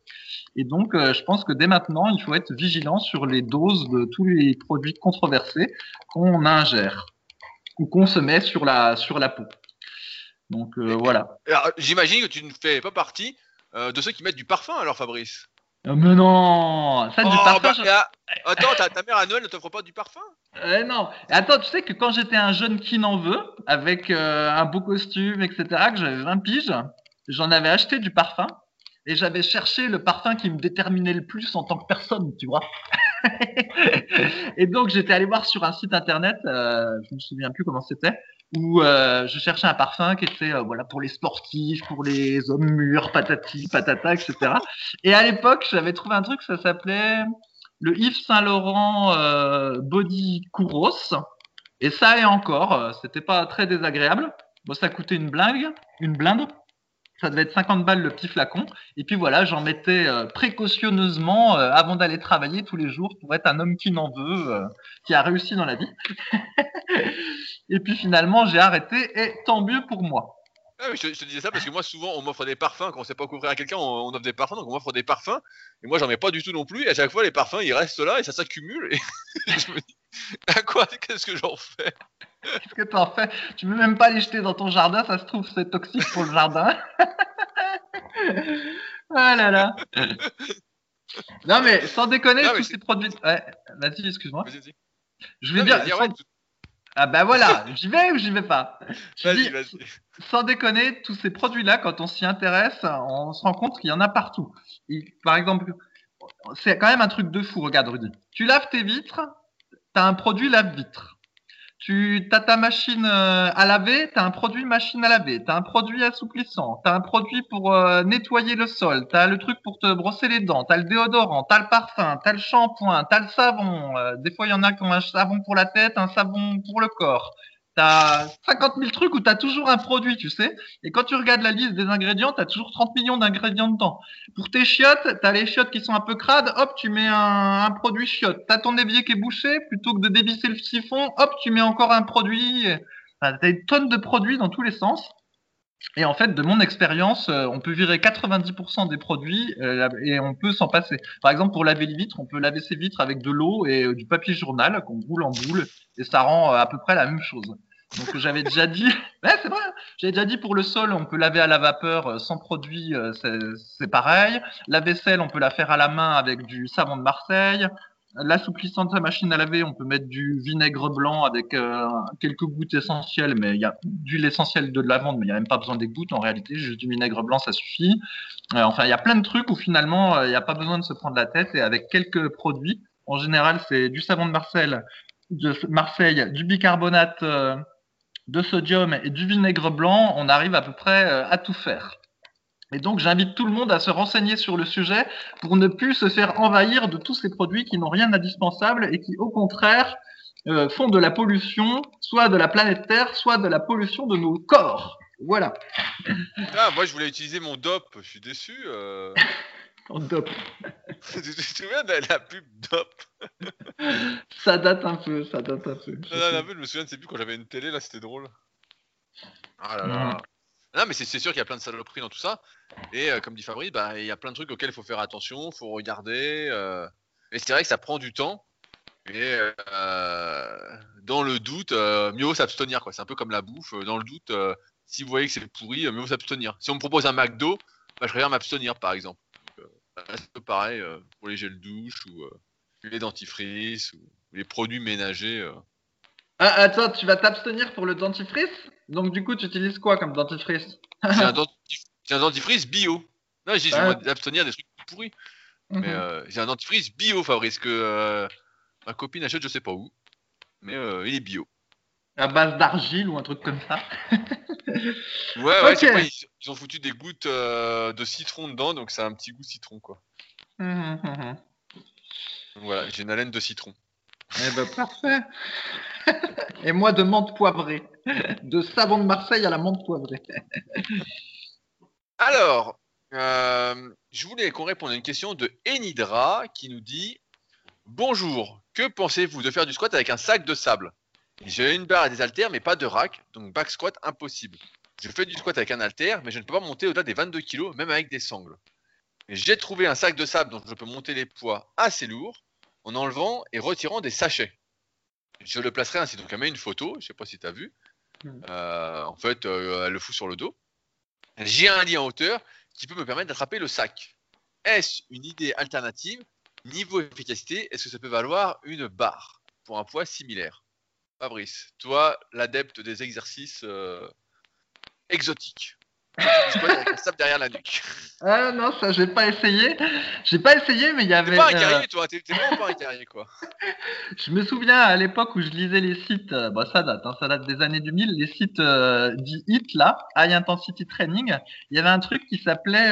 Speaker 2: Et donc euh, je pense que dès maintenant il faut être vigilant sur les doses de tous les produits controversés qu'on ingère ou qu'on se met sur la peau. Donc euh, voilà.
Speaker 1: J'imagine que tu ne fais pas partie euh, de ceux qui mettent du parfum alors Fabrice.
Speaker 2: Oh, mais non Ça, du oh, parfum.
Speaker 1: Bah, attends, ta, mère à Noël ne t'offre pas du parfum?
Speaker 2: Euh, Non. Attends, tu sais que quand j'étais un jeune qui n'en veut, avec euh, un beau costume, etc., que j'avais 20 piges, j'en avais acheté du parfum et j'avais cherché le parfum qui me déterminait le plus en tant que personne, tu vois. et donc j'étais allé voir sur un site internet, euh, je me souviens plus comment c'était, où euh, je cherchais un parfum qui était euh, voilà pour les sportifs, pour les hommes mûrs, patati, patata, etc. Et à l'époque, j'avais trouvé un truc, ça s'appelait le Yves Saint Laurent euh, Body Kouros. Et ça et encore, c'était pas très désagréable. Bon, ça coûtait une blinde, une blinde. Ça devait être 50 balles le petit flacon. Et puis voilà, j'en mettais précautionneusement avant d'aller travailler tous les jours pour être un homme qui n'en veut, qui a réussi dans la vie. Et puis finalement, j'ai arrêté et tant mieux pour moi.
Speaker 1: Ah je, te, disais ça parce que moi, souvent, on m'offre des parfums. Quand on sait pas couvrir à quelqu'un, on, offre des parfums. Donc, on m'offre des parfums. Et moi, j'en mets pas du tout non plus. Et à chaque fois, les parfums, ils restent là et ça s'accumule. Et je me dis, à quoi Qu'est-ce que j'en fais?
Speaker 2: Qu'est-ce que t'en fais? Tu veux même pas les jeter dans ton jardin. Ça se trouve, c'est toxique pour le jardin. ah là là. non, mais sans déconner, tous ces produits. Ouais, vas-y, excuse-moi. Je vais dire. Ah bah voilà, j'y vais ou j'y vais pas?
Speaker 1: Vas-y, vas-y.
Speaker 2: Sans déconner, tous ces produits-là, quand on s'y intéresse, on se rend compte qu'il y en a partout. par exemple, c'est quand même un truc de fou, regarde Rudy. Tu laves tes vitres, tu as un produit lave-vitre. Tu as ta machine euh, à laver, tu as un produit machine à laver, tu as un produit assouplissant, tu as un produit pour euh, nettoyer le sol, tu as le truc pour te brosser les dents, tu as le déodorant, tu as le parfum, tu as le shampoing, tu as le savon. Euh, des fois, il y en a qui ont un savon pour la tête, un savon pour le corps. Tu as 50 000 trucs où tu as toujours un produit, tu sais. Et quand tu regardes la liste des ingrédients, tu as toujours 30 millions d'ingrédients dedans. Pour tes chiottes, tu as les chiottes qui sont un peu crades, hop, tu mets un, produit chiotte. Tu as ton évier qui est bouché, plutôt que de dévisser le siphon, hop, tu mets encore un produit. Enfin, tu as une tonne de produits dans tous les sens. Et en fait, de mon expérience, euh, on peut virer 90% des produits euh, et on peut s'en passer. Par exemple, pour laver les vitres, on peut laver ses vitres avec de l'eau et euh, du papier journal qu'on roule en boule et ça rend à peu près la même chose. Donc j'avais déjà dit, ouais, c'est vrai, j'avais déjà dit pour le sol, on peut laver à la vapeur euh, sans produit, euh, c'est- pareil. La vaisselle, on peut la faire à la main avec du savon de Marseille. L'assouplissant de sa machine à laver, on peut mettre du vinaigre blanc avec euh, quelques gouttes essentielles, mais il y a d'huile essentielle de lavande, mais il n'y a même pas besoin des gouttes en réalité, juste du vinaigre blanc, ça suffit. Euh, enfin, il y a plein de trucs où finalement, euh, il n'y a pas besoin de se prendre la tête et avec quelques produits, en général, c'est du savon de Marseille, de Marseille, du bicarbonate euh, de sodium et du vinaigre blanc, on arrive à peu près euh, à tout faire. Et donc, j'invite tout le monde à se renseigner sur le sujet pour ne plus se faire envahir de tous ces produits qui n'ont rien d'indispensable et qui, au contraire, euh, font de la pollution, soit de la planète Terre, soit de la pollution de nos corps. Voilà.
Speaker 1: Ah, moi, je voulais utiliser mon DOP. Je suis déçu. euh.
Speaker 2: En dope.
Speaker 1: tu te souviens de la pub DOP?
Speaker 2: Ça date un peu, ça date un peu.
Speaker 1: Non, non, non, mais je me souviens, c'est plus quand j'avais une télé, là, c'était drôle. Ah là là. Non, mais c'est sûr qu'il y a plein de saloperies dans tout ça. Et euh, comme dit Fabrice, bah, il y a plein de trucs auxquels il faut faire attention, il faut regarder. euh. Et c'est vrai que ça prend du temps. Et euh, dans le doute, euh, mieux vaut s'abstenir. quoi. C'est un peu comme la bouffe. Dans le doute, si vous voyez que c'est pourri, mieux vaut s'abstenir. Si on me propose un McDo, bah, je préfère m'abstenir, par exemple. Euh, c'est un peu pareil euh, pour les gels douche ou euh, les dentifrices ou les produits ménagers. euh.
Speaker 2: Ah, attends, tu vas t'abstenir pour le dentifrice? Donc, du coup, tu utilises quoi comme dentifrice?
Speaker 1: J'ai un, dentif- j'ai un dentifrice bio. Non, j'ai
Speaker 2: Ah.
Speaker 1: j'ai d'abstenir des trucs pourris. Mais
Speaker 2: Mhm.
Speaker 1: euh, j'ai un dentifrice bio, Fabrice, que euh, ma copine achète, je sais pas où. Mais euh, il est bio.
Speaker 2: À base d'argile ou un truc comme ça
Speaker 1: Ouais, ouais,
Speaker 2: Ok.
Speaker 1: c'est pas, ils, ils ont foutu des gouttes euh, de citron dedans, donc ça a un petit goût citron, quoi.
Speaker 2: Mhm, mhm.
Speaker 1: Donc voilà, j'ai une haleine de citron.
Speaker 2: Eh ben, parfait. Et moi, de menthe poivrée. De savon de Marseille à la menthe poivrée.
Speaker 1: Alors, euh, je voulais qu'on réponde à une question de Enidra qui nous dit Bonjour, que pensez-vous de faire du squat avec un sac de sable? J'ai une barre et des haltères, mais pas de rack, donc back squat impossible. Je fais du squat avec un haltère, mais je ne peux pas monter au-delà des 22 kg, même avec des sangles. J'ai trouvé un sac de sable dont je peux monter les poids assez lourds en enlevant et retirant des sachets. Je le placerai ainsi, donc elle met une photo, je sais pas si tu as vu.
Speaker 2: Mhm.
Speaker 1: Euh, en fait, euh, elle le fout sur le dos. J'ai un lit en hauteur qui peut me permettre d'attraper le sac. Est-ce une idée alternative? Niveau efficacité, est-ce que ça peut valoir une barre pour un poids similaire? Fabrice, toi, l'adepte des exercices euh, exotiques. Avec un sable derrière la nuque.
Speaker 2: Ah non, ça, j'ai pas essayé. J'ai pas essayé, mais il y
Speaker 1: T'es
Speaker 2: avait.
Speaker 1: pas un
Speaker 2: euh,
Speaker 1: guerrier, toi, t'es t'es vraiment pas un guerrier, quoi.
Speaker 2: Je me souviens à l'époque où je lisais les sites, euh, bon, ça date, hein, ça date des années 2000, les sites dits HIT là, High Intensity Training, il y avait un truc qui s'appelait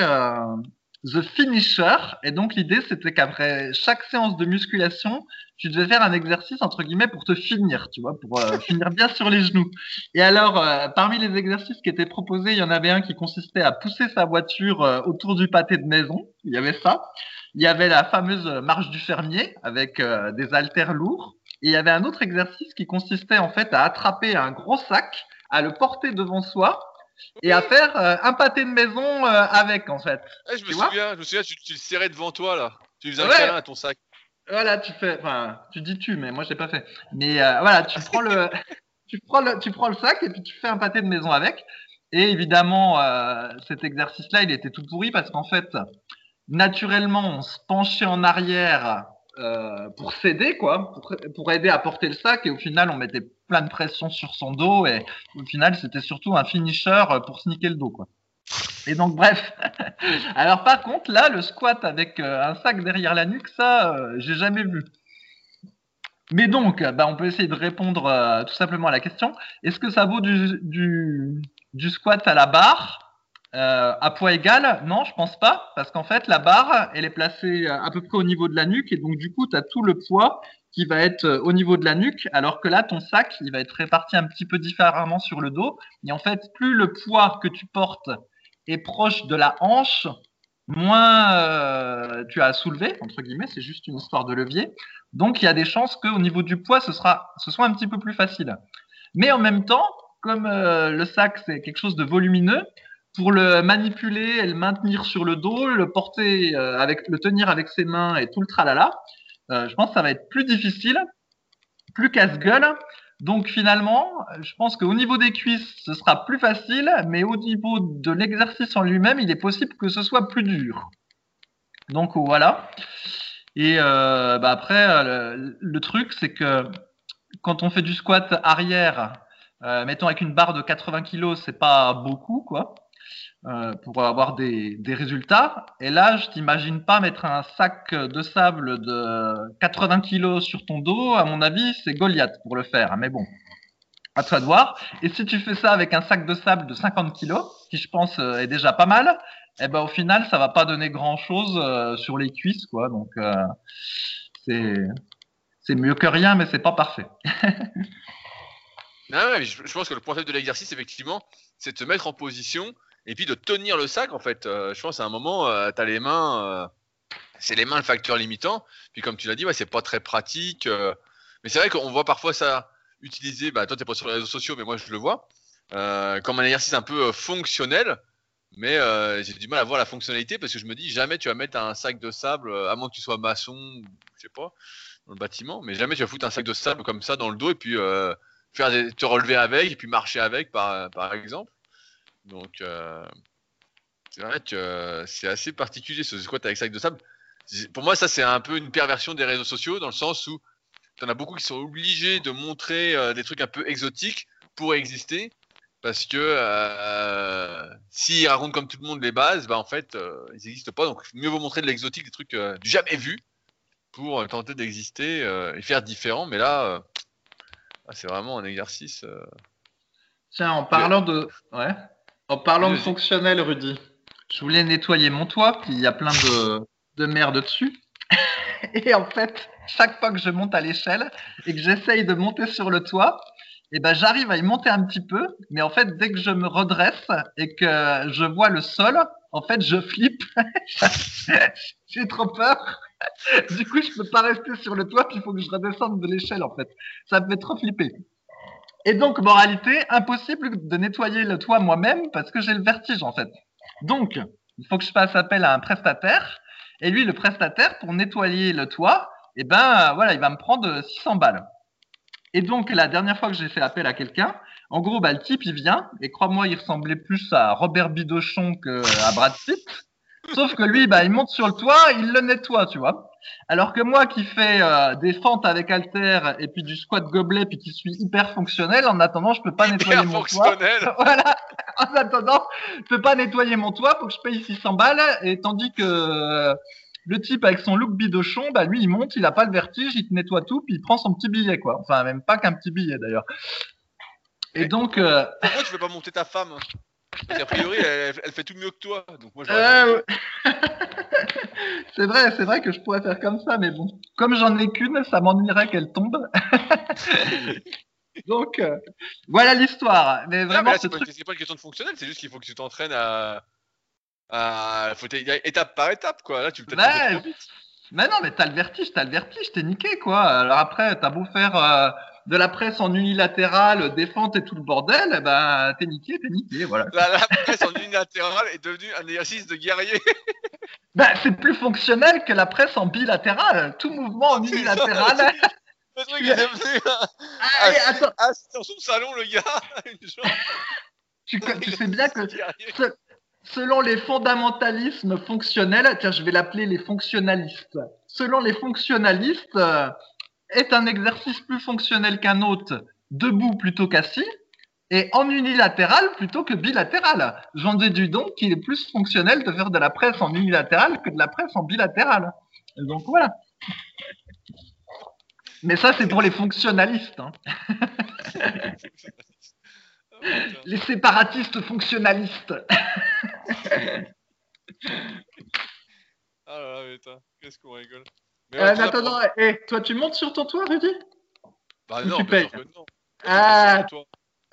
Speaker 2: The Finisher, et donc l'idée c'était qu'après chaque séance de musculation, tu devais faire un exercice entre guillemets pour te finir, tu vois, pour euh, finir bien sur les genoux. Et alors, euh, parmi les exercices qui étaient proposés, il y en avait un qui consistait à pousser sa voiture euh, autour du pâté de maison, il y avait ça. Il y avait la fameuse marche du fermier avec des haltères lourds. Et il y avait un autre exercice qui consistait en fait à attraper un gros sac, à le porter devant soi et à faire euh, un pâté de maison euh, avec en fait.
Speaker 1: Je me souviens, je me souviens, tu, tu le serrais devant toi, là. Tu faisais un
Speaker 2: Ouais.
Speaker 1: câlin à ton sac.
Speaker 2: Voilà, tu fais, enfin, tu dis tu, mais moi je l'ai pas fait. Mais euh, voilà, tu prends le, tu prends le, tu prends le sac et puis tu fais un pâté de maison avec. Et évidemment, cet exercice-là, il était tout pourri parce qu'en fait, naturellement, on se penchait en arrière euh, pour s'aider, quoi, pour, aider à porter le sac. Et au final, on mettait plein de pression sur son dos. Et au final, c'était surtout un finisher pour sniquer le dos, quoi. Et donc, bref. Alors, par contre, là, le squat avec euh, un sac derrière la nuque, ça, euh, j'ai jamais vu. Mais donc, bah, on peut essayer de répondre tout simplement à la question. Est-ce que ça vaut du, du, du squat à la barre? Euh, à poids égal Non, je pense pas, parce qu'en fait, la barre, elle est placée à peu près au niveau de la nuque, et donc du coup, tu as tout le poids qui va être euh, au niveau de la nuque, alors que là, ton sac, il va être réparti un petit peu différemment sur le dos. Et en fait, plus le poids que tu portes est proche de la hanche, moins euh, tu as à soulever, entre guillemets, c'est juste une histoire de levier. Donc, il y a des chances qu'au niveau du poids, ce, sera, ce soit un petit peu plus facile. Mais en même temps, comme le sac, c'est quelque chose de volumineux, pour le manipuler et le maintenir sur le dos, le porter euh, avec, le tenir avec ses mains et tout le tralala, euh, je pense que ça va être plus difficile, plus casse-gueule. Donc finalement, je pense qu'au niveau des cuisses, ce sera plus facile, mais au niveau de l'exercice en lui-même, il est possible que ce soit plus dur. Donc voilà. Et euh, bah après, euh, le, truc, c'est que quand on fait du squat arrière, mettons avec une barre de 80 kg, c'est pas beaucoup, quoi. Euh, pour avoir des, résultats. Et là, je t'imagine pas mettre un sac de sable de 80 kilos sur ton dos. À mon avis, c'est Goliath pour le faire. Mais bon, à toi de voir. Et si tu fais ça avec un sac de sable de 50 kilos, qui je pense euh, est déjà pas mal, eh ben au final, ça va pas donner grand chose euh, sur les cuisses, quoi. Donc c'est mieux que rien, mais c'est pas parfait.
Speaker 1: non, je, pense que le concept de l'exercice, effectivement, c'est de se mettre en position et puis de tenir le sac en fait. Euh, je pense à un moment, euh, tu as les mains, euh, c'est les mains le facteur limitant. Puis comme tu l'as dit, ouais, c'est pas très pratique. euh, mais c'est vrai qu'on voit parfois ça utilisé. Bah, toi, t'es pas sur les réseaux sociaux, mais moi je le vois comme un exercice un peu fonctionnel. Mais j'ai du mal à voir la fonctionnalité parce que je me dis jamais tu vas mettre un sac de sable, à moins que tu sois maçon, je sais pas, dans le bâtiment, mais jamais tu vas foutre un sac de sable comme ça dans le dos et puis te relever avec et puis marcher avec par, par exemple. Donc, euh, c'est vrai que euh, c'est assez particulier ce squat avec sac de sable. Pour moi, ça, c'est un peu une perversion des réseaux sociaux dans le sens où t'en as beaucoup qui sont obligés de montrer euh, des trucs un peu exotiques pour exister. Parce que s'ils racontent comme tout le monde les bases, bah en fait, ils n'existent pas. Donc, mieux vaut montrer de l'exotique, des trucs du jamais vus pour tenter d'exister et faire différent. Mais là, ah, c'est vraiment un exercice.
Speaker 2: Tiens, en parlant de, ouais, en parlant de fonctionnel, Rudy, je voulais nettoyer mon toit, puis il y a plein de, de merde dessus. Et en fait, chaque fois que je monte à l'échelle et que j'essaye de monter sur le toit, eh ben j'arrive à y monter un petit peu, mais en fait, dès que je me redresse et que je vois le sol, en fait, je flippe. J'ai trop peur. Du coup, je peux pas rester sur le toit, puis il faut que je redescende de l'échelle, en fait. Ça me fait trop flipper. Et donc, moralité, impossible de nettoyer le toit moi-même parce que j'ai le vertige en fait. Donc, il faut que je fasse appel à un prestataire. Et lui, le prestataire, pour nettoyer le toit, eh ben, voilà, il va me prendre 600 balles. Et donc, la dernière fois que j'ai fait appel à quelqu'un, en gros, bah, le type, il vient, et crois-moi, il ressemblait plus à Robert Bidochon qu'à Brad Pitt. Sauf que lui, bah, il monte sur le toit, il le nettoie, tu vois. Alors que moi qui fais euh, des fentes avec halter et puis du squat gobelet puis qui suis hyper fonctionnel, en attendant, je peux pas nettoyer mon toit.
Speaker 1: fonctionnel.
Speaker 2: Voilà. En attendant, je peux pas nettoyer mon toit, faut que je paye 600 balles. Et tandis que euh, le type avec son look bidochon, bah lui, il monte, il a pas le vertige, il te nettoie tout, puis il prend son petit billet, quoi. Enfin, même pas qu'un petit billet d'ailleurs. Et donc, euh,
Speaker 1: Pourquoi tu veux pas monter ta femme? Parce qu'a priori, elle, elle fait tout mieux que toi. Donc moi, je
Speaker 2: euh, c'est vrai, c'est vrai que je pourrais faire comme ça, mais bon, comme j'en ai qu'une, ça m'ennuierait qu'elle tombe. donc, euh, voilà l'histoire. Mais
Speaker 1: mais
Speaker 2: vraiment,
Speaker 1: là,
Speaker 2: ce
Speaker 1: c'est pas,
Speaker 2: truc.
Speaker 1: c'est pas une question de fonctionnel, c'est juste qu'il faut que tu t'entraînes à. à faut t- étape par étape, quoi. Là, tu peux peut-être vite.
Speaker 2: Mais non, mais t'as le vertige, t'as le vertige, t'es niqué, quoi. Alors après, t'as beau faire euh, de la presse en unilatéral, des fentes et tout le bordel, eh ben, t'es niqué, t'es niqué, voilà.
Speaker 1: La, la presse en unilatéral est devenue un exercice de guerrier.
Speaker 2: Ben, c'est plus fonctionnel que la presse en bilatéral. Tout mouvement en unilatéral.
Speaker 1: Le truc assis dans son salon, le gars.
Speaker 2: Tu, tu sais bien que selon les fondamentalismes fonctionnels, tiens, je vais l'appeler les fonctionnalistes. Selon les fonctionnalistes, euh, est un exercice plus fonctionnel qu'un autre debout plutôt qu'assis et en unilatéral plutôt que bilatéral. J'en déduis donc qu'il est plus fonctionnel de faire de la presse en unilatéral que de la presse en bilatéral. Et donc voilà. Mais ça, c'est pour les fonctionnalistes. hein. Les séparatistes fonctionnalistes.
Speaker 1: Ah là là, putain, qu'est-ce qu'on rigole? Mais
Speaker 2: Euh, attends,
Speaker 1: pour-
Speaker 2: attends, eh, toi, tu montes sur ton toit, Rudy?
Speaker 1: Bah
Speaker 2: ou
Speaker 1: non,
Speaker 2: tu payes?
Speaker 1: que non.
Speaker 2: Ah,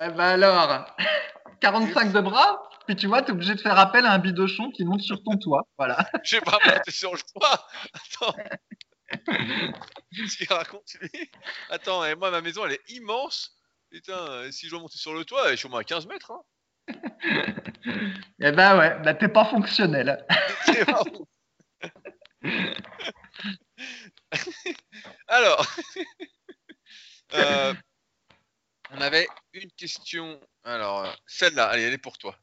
Speaker 2: eh ben alors, 45 de bras, puis tu vois, t'es obligé de faire appel à un bidochon qui monte sur ton toit. Voilà.
Speaker 1: Je vais pas monter sur le toit. Attends. Qu'est-ce qu'il raconte lui? Attends, et moi ma maison elle est immense. Putain, si je dois monter sur le toit, je suis au moins à 15 mètres. Hein.
Speaker 2: Eh ben ouais, là, t'es pas fonctionnel.
Speaker 1: Alors, euh, on avait une question. Alors, euh, celle-là, allez, elle est pour toi.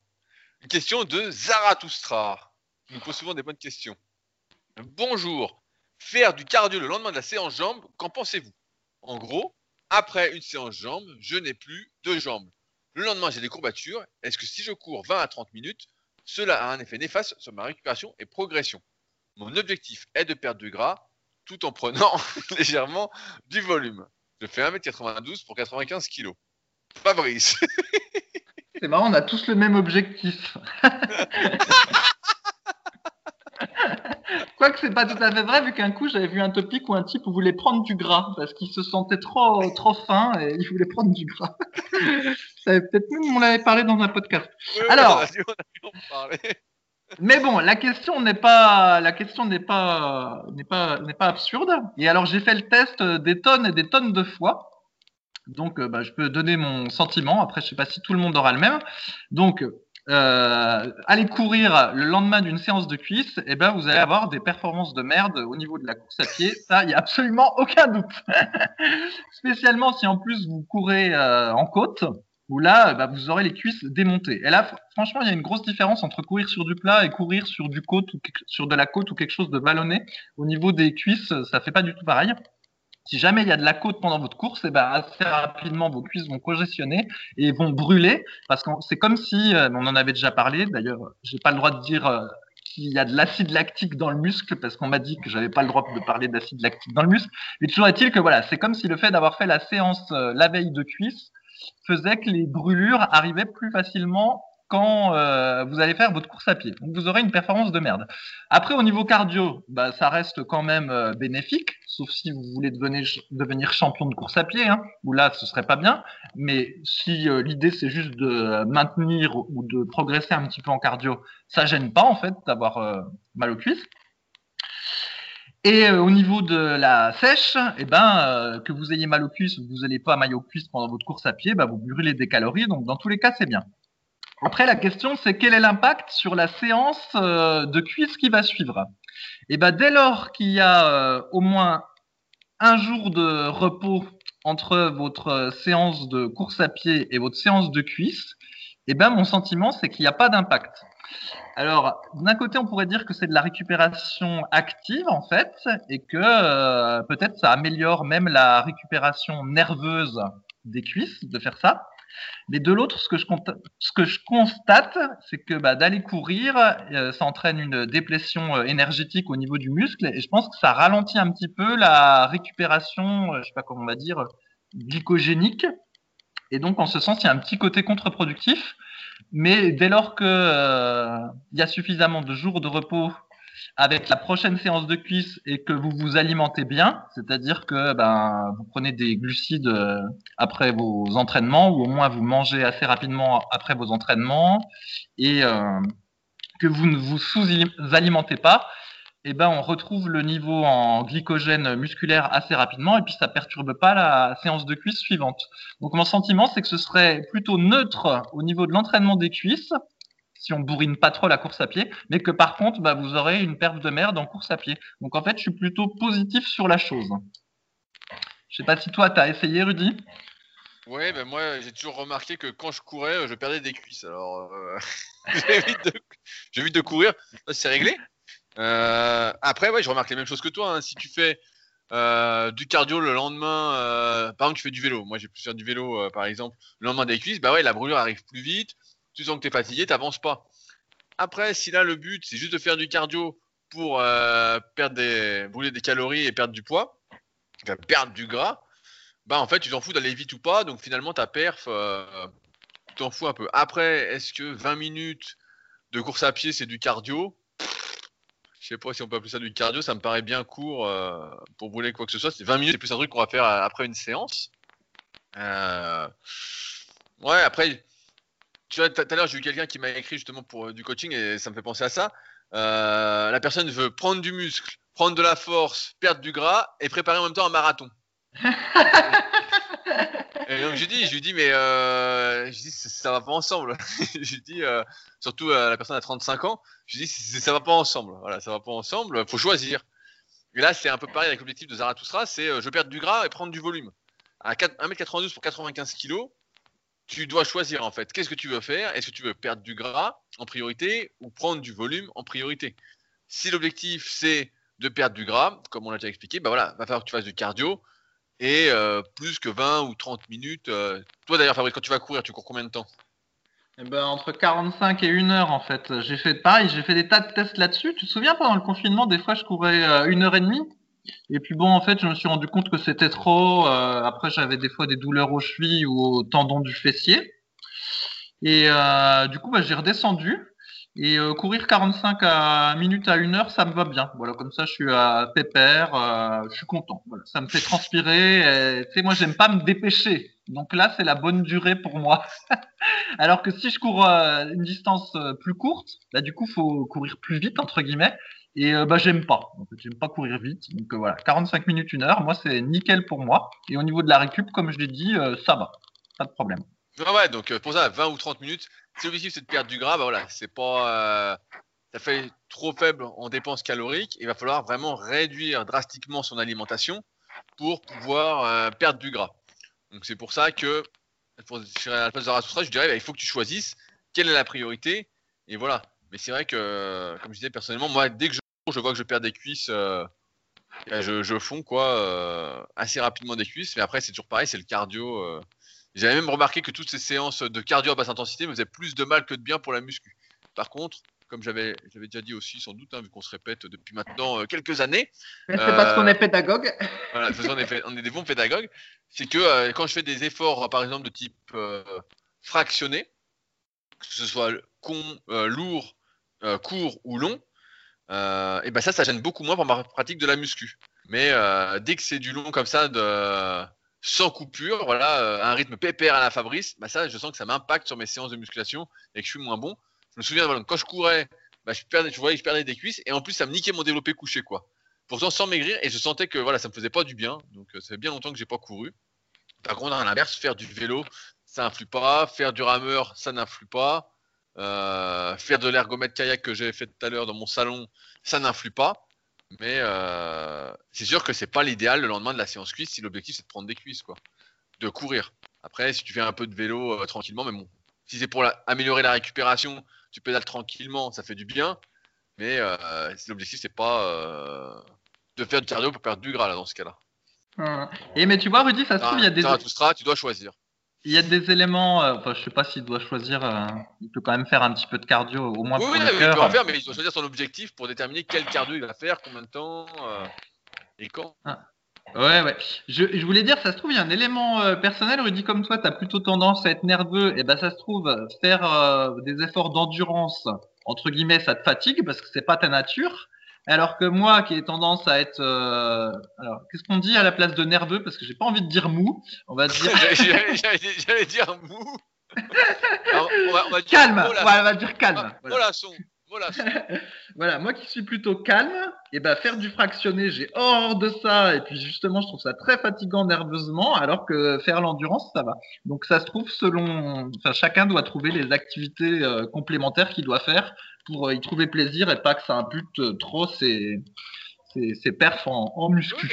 Speaker 1: Une question de Zarathustra. qui nous pose souvent des bonnes questions. Bonjour. Faire du cardio le lendemain de la séance jambes, qu'en pensez-vous? En gros, après une séance jambes, je n'ai plus de jambes. Le lendemain, j'ai des courbatures. Est-ce que si je cours 20 à 30 minutes, cela a un effet néfaste sur ma récupération et progression? Mon objectif est de perdre du gras tout en prenant légèrement du volume. Je fais 1m92 pour 95 kg. Fabrice.
Speaker 2: C'est marrant, on a tous le même objectif. Quoique c'est pas tout à fait vrai, vu qu'un coup j'avais vu un topic où un type voulait prendre du gras parce qu'il se sentait trop trop fin et il voulait prendre du gras. Ça avait peut-être même on l'avait parlé dans un podcast.
Speaker 1: Oui,
Speaker 2: Alors.
Speaker 1: on a dû- on a dû en parler.
Speaker 2: Mais bon, la question n'est pas la question n'est pas n'est pas n'est pas absurde. Et alors j'ai fait le test des tonnes et des tonnes de fois. Donc euh, bah, je peux donner mon sentiment. Après je sais pas si tout le monde aura le même. Donc euh, aller courir le lendemain d'une séance de cuisse, et ben vous allez avoir des performances de merde au niveau de la course à pied. Ça, il y a absolument aucun doute. Spécialement si en plus vous courez euh, en côte où là, bah, vous aurez les cuisses démontées. Et là, fr- franchement, il y a une grosse différence entre courir sur du plat et courir sur du côte ou sur de la côte ou quelque chose de vallonné. Au niveau des cuisses, ça fait pas du tout pareil. Si jamais il y a de la côte pendant votre course, et ben assez rapidement vos cuisses vont congestionner et vont brûler parce que c'est comme si, euh, on en avait déjà parlé. D'ailleurs, j'ai pas le droit de dire euh, qu'il y a de l'acide lactique dans le muscle parce qu'on m'a dit que j'avais pas le droit de parler d'acide lactique dans le muscle. Mais toujours est-il que voilà, c'est comme si le fait d'avoir fait la séance euh, la veille de cuisse faisait que les brûlures arrivaient plus facilement quand euh, vous allez faire votre course à pied. Donc vous aurez une performance de merde. Après au niveau cardio, bah, ça reste quand même euh, bénéfique, sauf si vous voulez devenir, devenir champion de course à pied, hein, où là ce serait pas bien. Mais si euh, l'idée c'est juste de maintenir ou de progresser un petit peu en cardio, ça gêne pas en fait d'avoir mal aux cuisses. Et euh, au niveau de la sèche, eh ben, euh, que vous ayez mal aux cuisses ou que vous n'ayez pas mal aux cuisses pendant votre course à pied, bah, vous brûlez des calories. Donc, dans tous les cas, c'est bien. Après, la question, c'est quel est l'impact sur la séance euh, de cuisse qui va suivre? Et ben, dès lors qu'il y a euh, au moins un jour de repos entre votre séance de course à pied et votre séance de cuisse, eh ben, mon sentiment, c'est qu'il n'y a pas d'impact. Alors, d'un côté, on pourrait dire que c'est de la récupération active, en fait, et que euh, peut-être ça améliore même la récupération nerveuse des cuisses de faire ça. Mais de l'autre, ce, que je constate, c'est que bah, d'aller courir, euh, ça entraîne une déplétion euh, énergétique au niveau du muscle, et je pense que ça ralentit un petit peu la récupération, je sais pas comment on va dire, glycogénique. Et donc, en ce sens, il y a un petit côté contre-productif. Mais dès lors que euh, y a suffisamment de jours de repos avec la prochaine séance de cuisse et que vous vous alimentez bien, c'est-à-dire que ben, vous prenez des glucides euh, après vos entraînements ou au moins vous mangez assez rapidement après vos entraînements et euh, que vous ne vous sous-alimentez pas, eh ben, on retrouve le niveau en glycogène musculaire assez rapidement et puis ça perturbe pas la séance de cuisse suivante. Donc mon sentiment, c'est que ce serait plutôt neutre au niveau de l'entraînement des cuisses, si on bourrine pas trop la course à pied, mais que par contre, bah, vous aurez une perf de merde en course à pied. Donc en fait, je suis plutôt positif sur la chose. Je sais pas si toi, tu as essayé, Rudy?
Speaker 1: Ouais, ben moi j'ai toujours remarqué que quand je courais, je perdais des cuisses. Alors euh, j'évite de, de courir. C'est réglé. Euh, après, ouais, je remarque les mêmes choses que toi. hein. Si tu fais euh, du cardio le lendemain, euh, par exemple, tu fais du vélo. Moi, j'ai pu faire du vélo, par exemple, le lendemain des cuisses. Bah ouais, la brûlure arrive plus vite. Tu sens que tu es fatigué, t'avances pas. Après, si là le but c'est juste de faire du cardio pour perdre des, brûler des calories et perdre du poids, perdre du gras, bah en fait, tu t'en fous d'aller vite ou pas. Donc finalement, ta perf, tu t'en fous un peu. Après, est-ce que 20 minutes de course à pied, c'est du cardio? Je sais pas si on peut appeler ça du cardio. Ça me paraît bien court euh, pour brûler quoi que ce soit. C'est 20 minutes, c'est plus un truc qu'on va faire euh, après une séance. Euh, Ouais, après, tu vois, tout à l'heure, j'ai eu quelqu'un qui m'a écrit justement pour du coaching et ça me fait penser à ça. La personne veut prendre du muscle, prendre de la force, perdre du gras et préparer en même temps un marathon. et donc je lui dis, je dis, mais euh, je dis, ça, ça va pas ensemble. je lui dis, euh, surtout euh, la personne à 35 ans, je lui dis, ça va pas ensemble. Voilà, ça va pas ensemble. Faut choisir. Et là, c'est un peu pareil avec l'objectif de Zarathustra, c'est euh, je perdre du gras et prendre du volume. À 4 1m92 pour 95 kg, tu dois choisir en fait. Qu'est-ce que tu veux faire? Est-ce que tu veux perdre du gras en priorité ou prendre du volume en priorité? Si l'objectif c'est de perdre du gras, comme on l'a déjà expliqué, bah voilà, va falloir que tu fasses du cardio et euh, plus que 20 ou 30 minutes. euh, Toi d'ailleurs, Fabrice, quand tu vas courir, tu cours combien de temps?
Speaker 2: Eh ben, entre 45 et 1 heure en fait. J'ai fait pareil, j'ai fait des tas de tests là-dessus. Tu te souviens pendant le confinement, des fois je courais euh, une heure et demie? Et puis bon, en fait, je me suis rendu compte que c'était trop. après, j'avais des fois des douleurs aux chevilles ou au tendon du fessier. Et du coup, bah, j'ai redescendu. Et euh, courir 45 à minutes à 1 heure, ça me va bien. Voilà, comme ça, je suis à pépère, euh, je suis content. Voilà, ça me fait transpirer. Tu sais, moi, j'aime pas me dépêcher. Donc là, c'est la bonne durée pour moi. Alors que si je cours euh, une distance plus courte, bah du coup, faut courir plus vite entre guillemets. Et bah j'aime pas. En fait, j'aime pas courir vite. Donc voilà, 45 minutes, une heure, moi c'est nickel pour moi. Et au niveau de la récup, comme je l'ai dit, ça va, pas de problème.
Speaker 1: Ouais, ouais, donc pour ça, 20 ou 30 minutes. Si l'objectif c'est de perdre du gras, bah voilà, c'est pas. euh, ça fait trop faible en dépenses caloriques. Il va falloir vraiment réduire drastiquement son alimentation pour pouvoir euh, perdre du gras. Donc c'est pour ça que, pour, à la place de Zarathustra, je dirais, bah, il faut que tu choisisses quelle est la priorité. Et voilà. Mais c'est vrai que, comme je disais personnellement, moi, dès que je vois que je perds des cuisses. euh, je, je fonds quoi, assez rapidement des cuisses. Mais après, c'est toujours pareil, c'est le cardio. Euh, j'avais même remarqué que toutes ces séances de cardio à basse intensité me faisaient plus de mal que de bien pour la muscu. Par contre, comme j'avais déjà dit aussi, sans doute, hein, vu qu'on se répète depuis maintenant euh, quelques années,
Speaker 2: C'est
Speaker 1: Euh,
Speaker 2: parce qu'on est pédagogue.
Speaker 1: voilà, de toute façon, on est, fait- on est des bons pédagogues, c'est que euh, quand je fais des efforts, euh, par exemple, de type euh, fractionné, que ce soit con, euh, lourd, euh, court ou long, euh, et ben ça, ça gêne beaucoup moins pour ma pratique de la muscu. Mais euh, dès que c'est du long comme ça, de sans coupure, voilà, euh, un rythme pépère à la Fabrice, bah ça, je sens que ça m'impacte sur mes séances de musculation et que je suis moins bon. Je me souviens, quand je courais, bah, je perdais, je voyais je perdais des cuisses et en plus, ça me niquait mon développé couché, quoi. Pourtant, sans maigrir, et je sentais que voilà, ça me faisait pas du bien. Donc, euh, ça fait bien longtemps que j'ai pas couru. Par contre, à l'inverse, faire du vélo, ça influe pas. Faire du rameur, ça n'influe pas. Euh, faire de l'ergomètre kayak que j'ai fait tout à l'heure dans mon salon, ça n'influe pas. Mais euh, c'est sûr que c'est pas l'idéal le lendemain de la séance cuisse si l'objectif c'est de prendre des cuisses, quoi. De courir. Après, si tu fais un peu de vélo euh, tranquillement, mais bon, si c'est pour la- améliorer la récupération, tu pédales tranquillement, ça fait du bien. Mais euh, l'objectif c'est pas de faire du cardio pour perdre du gras là dans ce cas-là.
Speaker 2: Hum. Et mais tu vois, Rudy, ça se trouve, il y a des,
Speaker 1: Zarathustra, tu dois choisir.
Speaker 2: Il y a des éléments. euh, Enfin, je sais pas s'il doit choisir. euh, il peut quand même faire un petit peu de cardio, au moins
Speaker 1: Oui,
Speaker 2: pour
Speaker 1: oui,
Speaker 2: le
Speaker 1: il peut
Speaker 2: cœur.
Speaker 1: en faire, mais il doit choisir son objectif pour déterminer quel cardio il va faire, combien de temps euh, et quand.
Speaker 2: Ouais, ouais. Je, je voulais dire, ça se trouve, il y a un élément personnel. Rudy, comme toi, tu as plutôt tendance à être nerveux. Et ben, ça se trouve, faire des efforts d'endurance, entre guillemets, ça te fatigue parce que c'est pas ta nature. Alors que moi, qui ai tendance à être, euh, alors, qu'est-ce qu'on dit à la place de nerveux? Parce que j'ai pas envie de dire mou. On va dire
Speaker 1: J'allais dire mou. Alors, on va, on va dire
Speaker 2: calme.
Speaker 1: mollasson.
Speaker 2: Voilà, on va dire calme.
Speaker 1: Ah,
Speaker 2: Voilà. moi qui suis plutôt calme, et ben faire du fractionné, j'ai hors de ça. Et puis justement, je trouve ça très fatigant nerveusement, alors que faire l'endurance, ça va. Donc ça se trouve selon, enfin chacun doit trouver les activités euh, complémentaires qu'il doit faire pour euh, y trouver plaisir et pas que ça impute euh, trop ses, ses, ses perfs en, en muscu.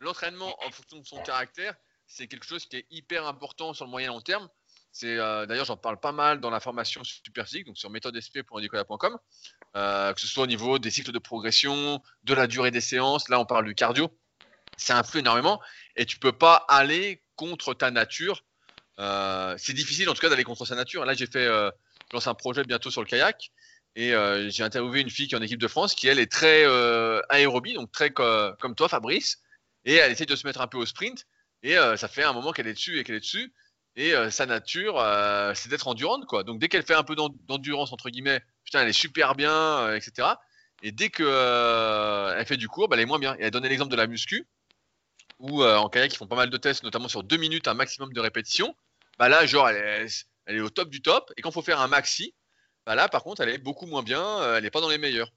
Speaker 1: L'entraînement en fonction de son caractère, c'est quelque chose qui est hyper important sur le moyen long terme. C'est euh, d'ailleurs j'en parle pas mal dans la formation Superphysique, donc sur méthodesp.indicola.com, euh, que ce soit au niveau des cycles de progression, de la durée des séances. Là, on parle du cardio. Ça influe énormément et tu peux pas aller contre ta nature. Euh, c'est difficile en tout cas d'aller contre sa nature. Là, j'ai fait, je lance un projet bientôt sur le kayak et euh, j'ai interviewé une fille qui est en équipe de France qui elle est très euh, aérobie, donc très co- comme toi, Fabrice. et elle essaye de se mettre un peu au sprint. Et euh, ça fait un moment qu'elle est dessus et qu'elle est dessus. Et sa nature, c'est d'être endurante, quoi. Donc dès qu'elle fait un peu d'en- d'endurance entre guillemets, putain, elle est super bien, etc. Et dès que elle fait du court, bah, elle est moins bien. Et elle donnait l'exemple de la muscu, où en kayak ils font pas mal de tests, notamment sur deux minutes, un maximum de répétitions. Bah là, genre, elle est, elle est au top du top. Et quand faut faire un maxi, bah là, par contre, elle est beaucoup moins bien. euh, elle est pas dans les meilleurs.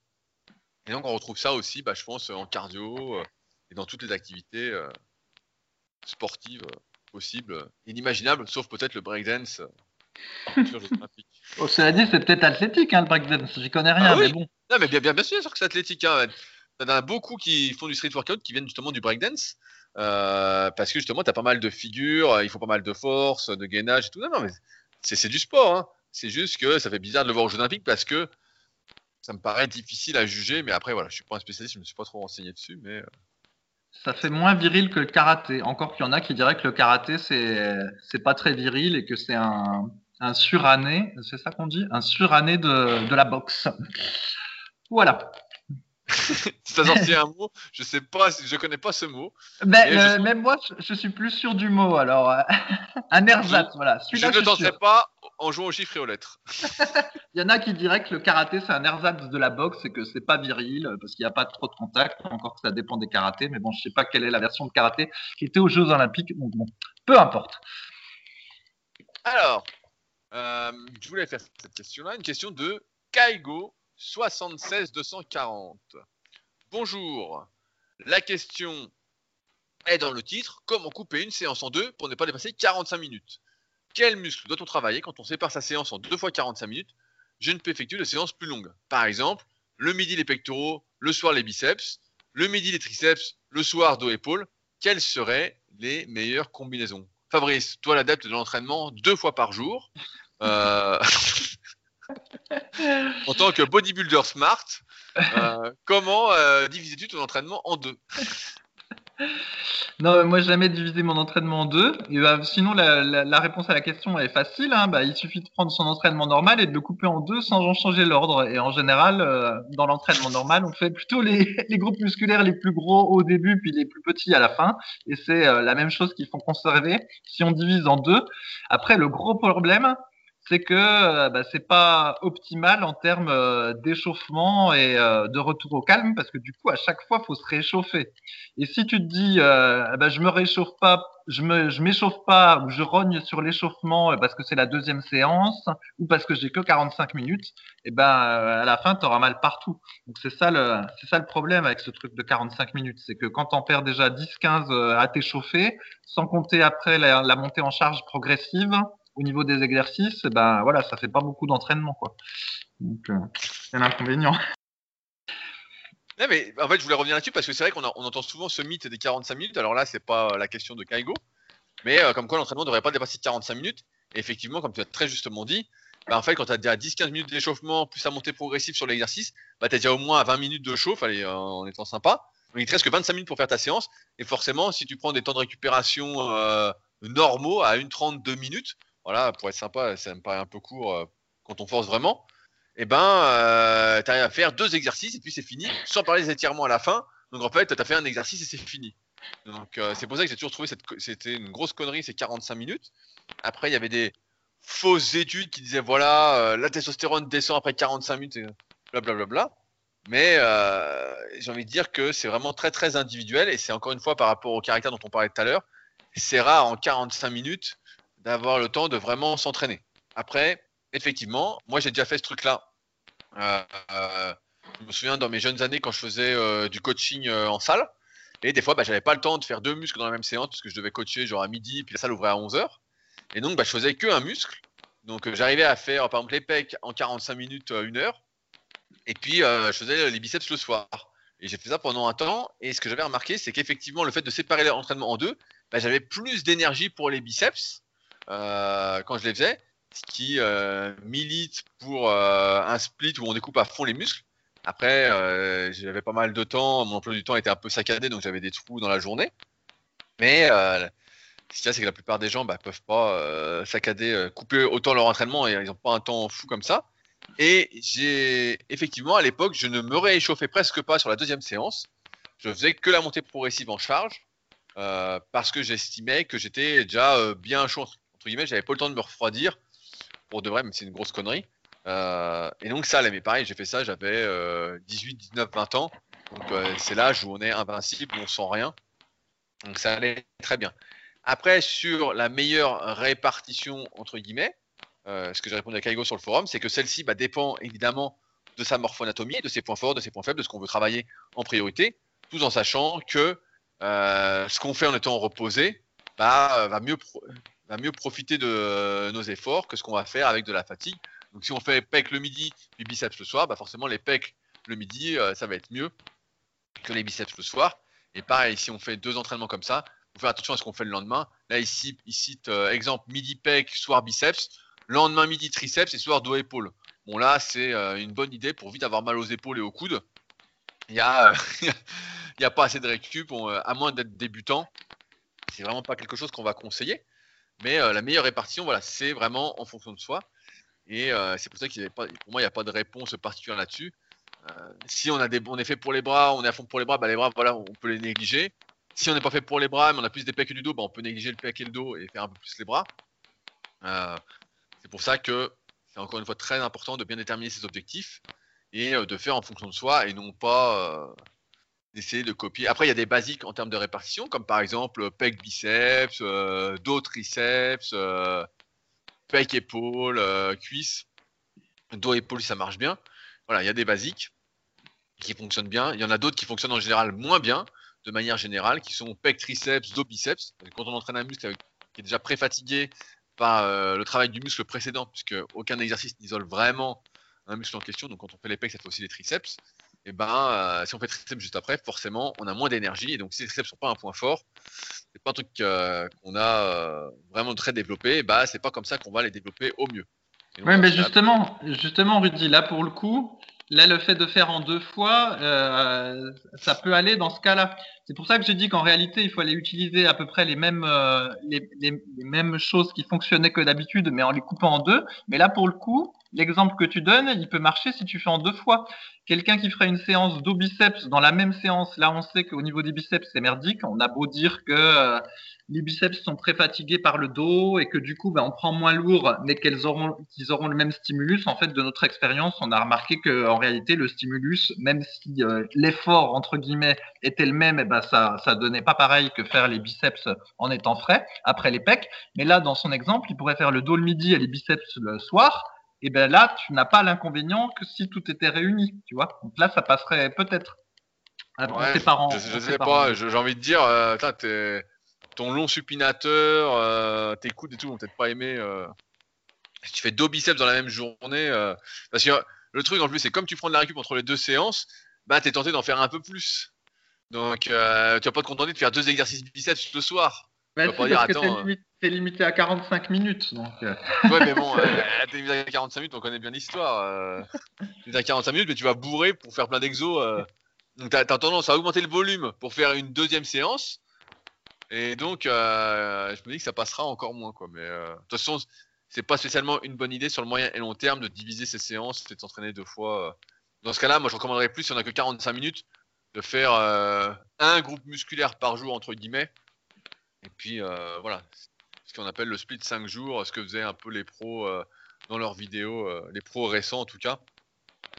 Speaker 1: Et donc on retrouve ça aussi, bah, je pense, en cardio euh, et dans toutes les activités euh, sportives euh, possibles, inimaginables, sauf peut-être le breakdance.
Speaker 2: Oh, cela dit, c'est peut-être athlétique, hein, le breakdance. J'y connais rien,
Speaker 1: Ah oui.
Speaker 2: mais bon.
Speaker 1: Non, mais bien, bien, bien sûr que c'est athlétique. Hein. T'en as beaucoup qui font du street workout qui viennent justement du breakdance. Euh, parce que justement, tu as pas mal de figures, il faut pas mal de force, de gainage et tout. Non, non, mais c'est c'est du sport. Hein. C'est juste que ça fait bizarre de le voir aux Jeux Olympiques parce que ça me paraît difficile à juger. Mais après, voilà, je suis pas un spécialiste, je me suis pas trop renseigné dessus. Mais euh,
Speaker 2: Ça fait moins viril que le karaté. Encore qu'il y en a qui diraient que le karaté, c'est c'est pas très viril et que c'est un, un suranné, c'est ça qu'on dit? Un suranné de, de la boxe. Voilà.
Speaker 1: si t'as sorti un mot, je sais pas, je connais pas ce mot.
Speaker 2: Mais,
Speaker 1: Et
Speaker 2: euh,
Speaker 1: je-
Speaker 2: Même moi, je, je suis plus sûr du mot. Alors, euh, un ersatz, voilà.
Speaker 1: Je
Speaker 2: Celui-là,
Speaker 1: ne
Speaker 2: je
Speaker 1: tenterai pas en jouant aux chiffres et aux lettres.
Speaker 2: Il y en a qui diraient que le karaté, c'est un ersatz de la boxe et que c'est pas viril euh, parce qu'il n'y a pas trop de contact. Encore que ça dépend des karatés. Mais bon, je sais pas quelle est la version de karaté qui était aux Jeux Olympiques. Donc bon, peu importe.
Speaker 1: Alors, euh, je voulais faire cette question-là, une question de Kaigo 76240. Bonjour. La question est dans le titre comment couper une séance en deux pour ne pas dépasser 45 minutes? Quel muscle doit-on travailler quand on sépare sa séance en deux fois 45 minutes? Je ne peux effectuer de séances plus longues. Par exemple, le midi les pectoraux, le soir les biceps, le midi les triceps, le soir dos épaules. Quelles seraient les meilleures combinaisons? Fabrice, toi l'adepte de l'entraînement deux fois par jour, euh, en tant que bodybuilder smart, euh, comment euh, divises-tu ton entraînement en deux?
Speaker 2: Non, moi, jamais divisé mon entraînement en deux. Et bah, sinon, la, la- la réponse à la question est facile. hein. Bah, il suffit de prendre son entraînement normal et de le couper en deux sans en changer l'ordre. Et en général, euh, dans l'entraînement normal, on fait plutôt les, les groupes musculaires les plus gros au début, puis les plus petits à la fin. Et c'est euh, la même chose qu'il faut conserver si on divise en deux. Après, le gros problème, c'est que euh, bah, c'est pas optimal en termes euh, d'échauffement et euh, de retour au calme, parce que du coup, à chaque fois, faut se réchauffer. Et si tu te dis, euh, eh ben, je me réchauffe pas, je me, je m'échauffe pas, ou je rogne sur l'échauffement parce que c'est la deuxième séance, ou parce que j'ai que 45 minutes, et ben, euh, à la fin, tu auras mal partout. Donc, c'est ça le, c'est ça le problème avec ce truc de 45 minutes. C'est que quand t'en perds déjà 10, 15 euh, à t'échauffer, sans compter après la montée en charge progressive, au niveau des exercices, ben, voilà, ça fait pas beaucoup d'entraînement, quoi. Donc, euh, c'est l'inconvénient.
Speaker 1: Non, mais en fait, je voulais revenir là-dessus parce que c'est vrai qu'on entend souvent ce mythe des 45 minutes. Alors là, c'est pas la question de Kaigo, mais euh, comme quoi l'entraînement ne devrait pas dépasser 45 minutes. Et effectivement, comme tu as très justement dit, bah, en fait, quand tu as déjà 10-15 minutes d'échauffement plus la montée progressive sur l'exercice, bah, tu as déjà au moins 20 minutes de chauffe, euh, en étant sympa. Donc il te reste que 25 minutes pour faire ta séance. Et forcément, si tu prends des temps de récupération euh, normaux à 1,32 minutes, voilà, pour être sympa, ça me paraît un peu court euh, quand on force vraiment et ben, euh, tu à faire deux exercices et puis c'est fini, sans parler des étirements à la fin. Donc en fait, tu as fait un exercice et c'est fini. Donc euh, c'est pour ça que j'ai toujours trouvé co- c'était une grosse connerie ces 45 minutes. Après, il y avait des fausses études qui disaient voilà, euh, la testostérone descend après 45 minutes, et blablabla. Mais euh, j'ai envie de dire que c'est vraiment très très individuel et c'est encore une fois par rapport au caractère dont on parlait tout à l'heure, c'est rare en 45 minutes d'avoir le temps de vraiment s'entraîner. Après, effectivement, moi j'ai déjà fait ce truc-là. Euh, euh, je me souviens dans mes jeunes années quand je faisais euh, du coaching en salle. Et des fois, bah, j'avais pas le temps de faire deux muscles dans la même séance parce que je devais coacher genre à midi, puis la salle ouvrait à 11h. Et donc, bah, je faisais que un muscle. Donc, j'arrivais à faire par exemple les pecs en 45 minutes, euh, une heure. Et puis, je faisais les biceps le soir. Et j'ai fait ça pendant un temps. Et ce que j'avais remarqué, c'est qu'effectivement, le fait de séparer l'entraînement en deux, bah, j'avais plus d'énergie pour les biceps quand je les faisais ce qui euh, milite pour euh, un split où on découpe à fond les muscles. Après, euh, j'avais pas mal de temps, mon emploi du temps était un peu saccadé, donc j'avais des trous dans la journée. Mais euh, ce qu'il y a, c'est que la plupart des gens bah, peuvent pas euh, saccader, euh, couper autant leur entraînement et ils n'ont pas un temps fou comme ça. Et j'ai effectivement, à l'époque, je ne me réchauffais presque pas sur la deuxième séance. Je faisais que la montée progressive en charge. euh, parce que j'estimais que j'étais déjà euh, bien chaud entre guillemets, j'avais pas le temps de me refroidir pour de vrai, mais c'est une grosse connerie. Euh, et donc ça mais pareil, j'ai fait ça, j'avais 18, 19, 20 ans, donc c'est l'âge où on est invincible, on sent rien, donc ça allait très bien. Après, sur la meilleure répartition entre guillemets, ce que j'ai répondu à Kaigo sur le forum, c'est que celle-ci bah, dépend évidemment de sa morphoanatomie, de ses points forts, de ses points faibles, de ce qu'on veut travailler en priorité, tout en sachant que euh, ce qu'on fait en étant reposé bah, va, mieux va mieux profiter de nos efforts que ce qu'on va faire avec de la fatigue. Donc si on fait pec le midi puis biceps le soir, bah forcément les pecs le midi, euh, ça va être mieux que les biceps le soir. Et pareil, si on fait deux entraînements comme ça, faut faire attention à ce qu'on fait le lendemain. Là ici, il cite euh, exemple midi pec, soir biceps, lendemain midi triceps et soir dos épaule. Bon là, c'est une bonne idée pour vite avoir mal aux épaules et aux coudes. Il n'y a pas assez de récup, euh, à moins d'être débutant. C'est vraiment pas quelque chose qu'on va conseiller. Mais euh, la meilleure répartition, voilà, c'est vraiment en fonction de soi. Et euh, c'est pour ça qu'il pas, pour moi, il n'y a pas de réponse particulière là-dessus. si on, a des, est fait pour les bras, on est à fond pour les bras, bah les bras, voilà, on peut les négliger. Si on n'est pas fait pour les bras, mais on a plus des pecs que du dos, bah on peut négliger le pec et le dos et faire un peu plus les bras. c'est pour ça que c'est encore une fois très important de bien déterminer ses objectifs et de faire en fonction de soi et non pas d'essayer de copier. Après, il y a des basiques en termes de répartition, comme par exemple pec biceps, euh, dos triceps, euh, pec épaule, euh, cuisse, dos épaule, ça marche bien. Voilà, il y a des basiques qui fonctionnent bien. Il y en a d'autres qui fonctionnent en général moins bien, de manière générale, qui sont pec triceps, dos biceps. Quand on entraîne un muscle qui est déjà pré-fatigué par euh, le travail du muscle précédent, puisque aucun exercice n'isole vraiment un muscle en question. Donc quand on fait les pecs, ça fait aussi les triceps et ben, euh, si on fait triceps juste après, forcément, on a moins d'énergie. Et donc, si les triceps sont pas un point fort, c'est pas un truc euh, qu'on a euh, vraiment très développé, bah, c'est pas comme ça qu'on va les développer au mieux.
Speaker 2: Oui, mais justement, justement, Rudy, là, pour le coup, là, le fait de faire en deux fois, ça peut aller dans ce cas-là. C'est pour ça que j'ai dit qu'en réalité, il faut aller utiliser à peu près les mêmes, les, les, mêmes choses qui fonctionnaient que d'habitude, mais en les coupant en deux. Mais là, pour le coup, l'exemple que tu donnes, il peut marcher si tu fais en deux fois. Quelqu'un qui ferait une séance dos biceps dans la même séance, là on sait qu'au niveau des biceps c'est merdique. On a beau dire que euh, les biceps sont très fatigués par le dos et que du coup ben, on prend moins lourd, mais qu'ils auront, qu'ils auront le même stimulus. En fait, de notre expérience, on a remarqué que en réalité le stimulus, même si euh, l'effort entre guillemets était le même, eh ben ça ça donnait pas pareil que faire les biceps en étant frais après les pecs. Mais là, dans son exemple, il pourrait faire le dos le midi et les biceps le soir et bien là, tu n'as pas l'inconvénient que si tout était réuni, tu vois. Donc là, ça passerait peut-être
Speaker 1: tes parents. Je, ne sais pas, j'ai envie de dire, euh, ton long supinateur, euh, tes coudes et tout vont peut-être pas aimer. Euh, si tu fais deux biceps dans la même journée, parce que le truc en plus, c'est comme tu prends de la récup entre les deux séances, bah es tenté d'en faire un peu plus. Donc tu vas pas te contenter de faire deux exercices biceps le soir.
Speaker 2: Bah, c'est parce que euh. t'es limité, à 45 minutes. Donc...
Speaker 1: Euh. Ouais, mais bon, euh, t'es limité à 45 minutes, on connaît bien l'histoire. t'es à 45 minutes, mais tu vas bourrer pour faire plein d'exos. Donc t'as as tendance à augmenter le volume pour faire une deuxième séance. Et donc, je me dis que ça passera encore moins. Quoi. Mais de toute façon, c'est pas spécialement une bonne idée sur le moyen et long terme de diviser ces séances et de s'entraîner deux fois. Dans ce cas-là, moi je recommanderais plus, si on a que 45 minutes, de faire un groupe musculaire par jour, entre guillemets et puis euh, voilà, ce qu'on appelle le split 5 jours, ce que faisaient un peu les pros euh, dans leurs vidéos, euh, les pros récents en tout cas.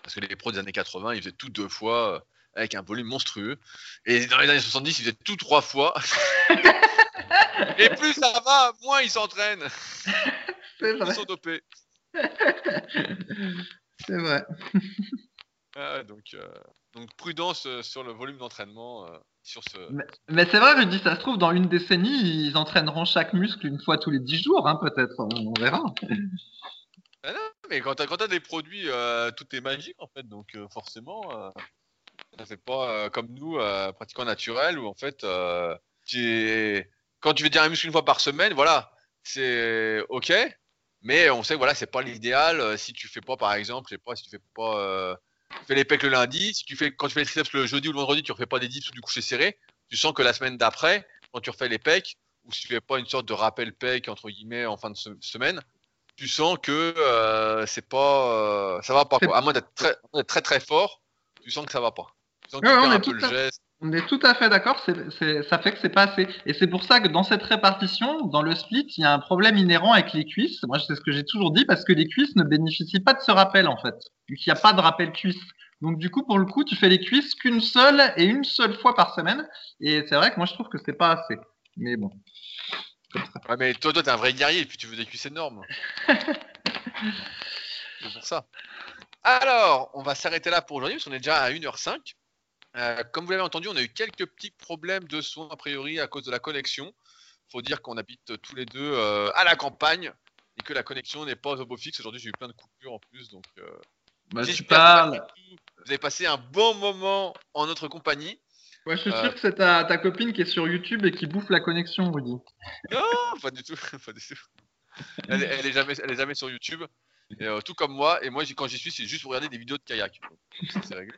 Speaker 1: Parce que les pros des années 80, ils faisaient tout deux fois avec un volume monstrueux. Et dans les années 70, ils faisaient tout trois fois. Et plus ça va, moins ils s'entraînent. Ils sont dopés.
Speaker 2: C'est vrai.
Speaker 1: Ah donc, donc prudence sur le volume d'entraînement sur ce.
Speaker 2: Mais, c'est vrai, dis, ça se trouve, dans une décennie, ils entraîneront chaque muscle une fois tous les 10 jours, hein, peut-être. On, verra.
Speaker 1: Ah non, mais quand tu as, des produits, euh, tout est magique en fait, donc euh, forcément, euh, ça fait pas comme nous, pratiquement naturel, où en fait, tu quand tu veux dire un muscle une fois par semaine, voilà, c'est ok, mais on sait que voilà, c'est pas l'idéal. Si tu fais pas, par exemple, je sais pas, si tu fais pas tu fais les pecs le lundi, si tu fais, quand tu fais les triceps le jeudi ou le vendredi, tu refais pas des dips ou du coucher serré, tu sens que la semaine d'après, quand tu refais les pecs, ou si tu fais pas une sorte de rappel pec entre guillemets en fin de semaine, tu sens que euh, c'est pas, euh, ça va pas quoi. À moins d'être très, très très fort, tu sens que ça va pas. Tu sens que tu un peu le geste.
Speaker 2: On est tout à fait d'accord, ça fait que c'est pas assez. Et c'est pour ça que dans cette répartition, dans le split, il y a un problème inhérent avec les cuisses. Moi, c'est ce que j'ai toujours dit, parce que les cuisses ne bénéficient pas de ce rappel, en fait. Qu'il n'y a pas de rappel cuisse. Donc, du coup, pour le coup, tu fais les cuisses qu'une seule et une seule fois par semaine. Et c'est vrai que moi, je trouve que c'est pas assez. Mais bon.
Speaker 1: Ouais, mais toi, toi, t'es un vrai guerrier et puis tu veux des cuisses énormes. c'est pour ça. Alors, on va s'arrêter là pour aujourd'hui parce qu'on est déjà à 1h05. Euh, comme vous l'avez entendu, on a eu quelques petits problèmes de son a priori à cause de la connexion. Faut dire qu'on habite tous les deux euh, à la campagne et que la connexion n'est pas au beau fixe. Aujourd'hui, j'ai eu plein de coupures en plus, donc euh,
Speaker 2: Bah, tu parles.
Speaker 1: vous avez passé un bon moment en notre compagnie.
Speaker 2: Ouais, je suis
Speaker 1: Euh.
Speaker 2: sûr que c'est ta, ta copine qui est sur YouTube et qui bouffe la connexion, Rudy.
Speaker 1: Non, pas du tout, pas du tout. Elle, est- elle est jamais, elle est jamais sur YouTube. Et, euh, tout comme moi. Et moi, quand j'y suis, c'est juste pour regarder des vidéos de kayak. C'est réglé.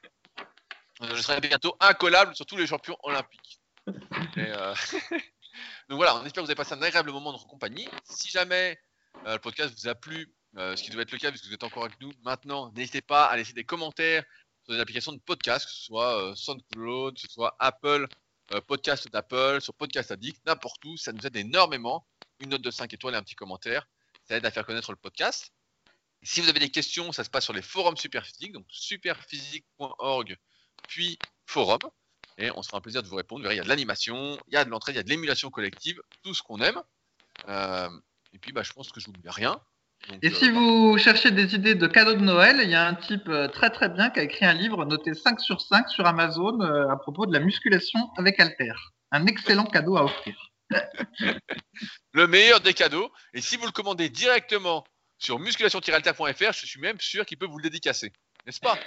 Speaker 1: Je serai bientôt incollable sur tous les champions olympiques. Euh, Donc voilà, on espère que vous avez passé un agréable moment notre compagnie. Si jamais euh, le podcast vous a plu, euh, ce qui doit être le cas puisque vous êtes encore avec nous maintenant, n'hésitez pas à laisser des commentaires sur des applications de podcast, que ce soit SoundCloud, que ce soit Apple, podcast d'Apple, sur Podcast Addict, n'importe où. Ça nous aide énormément. Une note de 5 étoiles et un petit commentaire. Ça aide à faire connaître le podcast. Si vous avez des questions, ça se passe sur les forums Superphysique, donc superphysique.org, puis forum. Et on se fera un plaisir de vous répondre. Vous verrez, il y a de l'animation, il y a de l'entraide, il y a de l'émulation collective, tout ce qu'on aime. Euh, et puis, bah, je pense que je n'oublie rien. Donc,
Speaker 2: Et
Speaker 1: euh,
Speaker 2: si vous cherchez des idées de cadeaux de Noël, il y a un type euh, très très bien qui a écrit un livre noté 5 sur 5 sur Amazon à propos de la musculation avec Alter. Un excellent cadeau à offrir.
Speaker 1: le meilleur des cadeaux. Et si vous le commandez directement sur musculation-alter.fr, je suis même sûr qu'il peut vous le dédicacer. N'est-ce pas?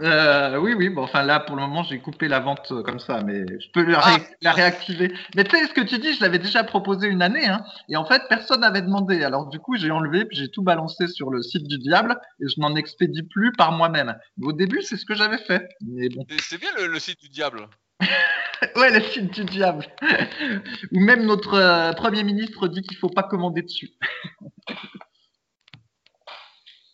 Speaker 2: Euh, oui, oui, bon, enfin là pour le moment j'ai coupé la vente euh, comme ça, mais je peux la,
Speaker 1: Ah.
Speaker 2: la réactiver. Mais tu sais, ce que tu dis, je l'avais déjà proposé une année, hein, et en fait personne n'avait demandé. Alors du coup j'ai enlevé, puis j'ai tout balancé sur le site du diable, et je n'en expédie plus par moi-même. Mais Au début c'est ce que j'avais fait, mais bon.
Speaker 1: C'est- C'est bien le, le site du diable.
Speaker 2: Ouais, le site du diable. Ou même notre euh, Premier ministre dit qu'il faut pas commander dessus.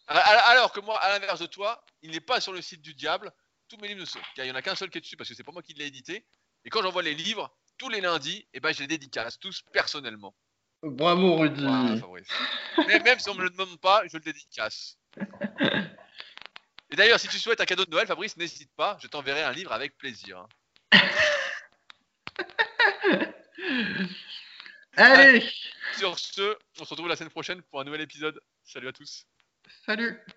Speaker 1: A- a- Alors que moi, à l'inverse de toi, il n'est pas sur le site du diable. Tous mes livres ne sont. Il n'y en a qu'un seul qui est dessus parce que c'est pas moi qui l'ai édité. Et quand j'envoie les livres, tous les lundis, et ben, je les dédicace tous personnellement.
Speaker 2: Bravo Rudy.
Speaker 1: Voilà, Fabrice. Mais même si on me le demande pas, je le dédicace. Et d'ailleurs, si tu souhaites un cadeau de Noël, Fabrice, n'hésite pas, je t'enverrai un livre avec plaisir.
Speaker 2: Allez,
Speaker 1: Sur ce, on se retrouve la semaine prochaine pour un nouvel épisode. Salut à tous.
Speaker 2: Salut.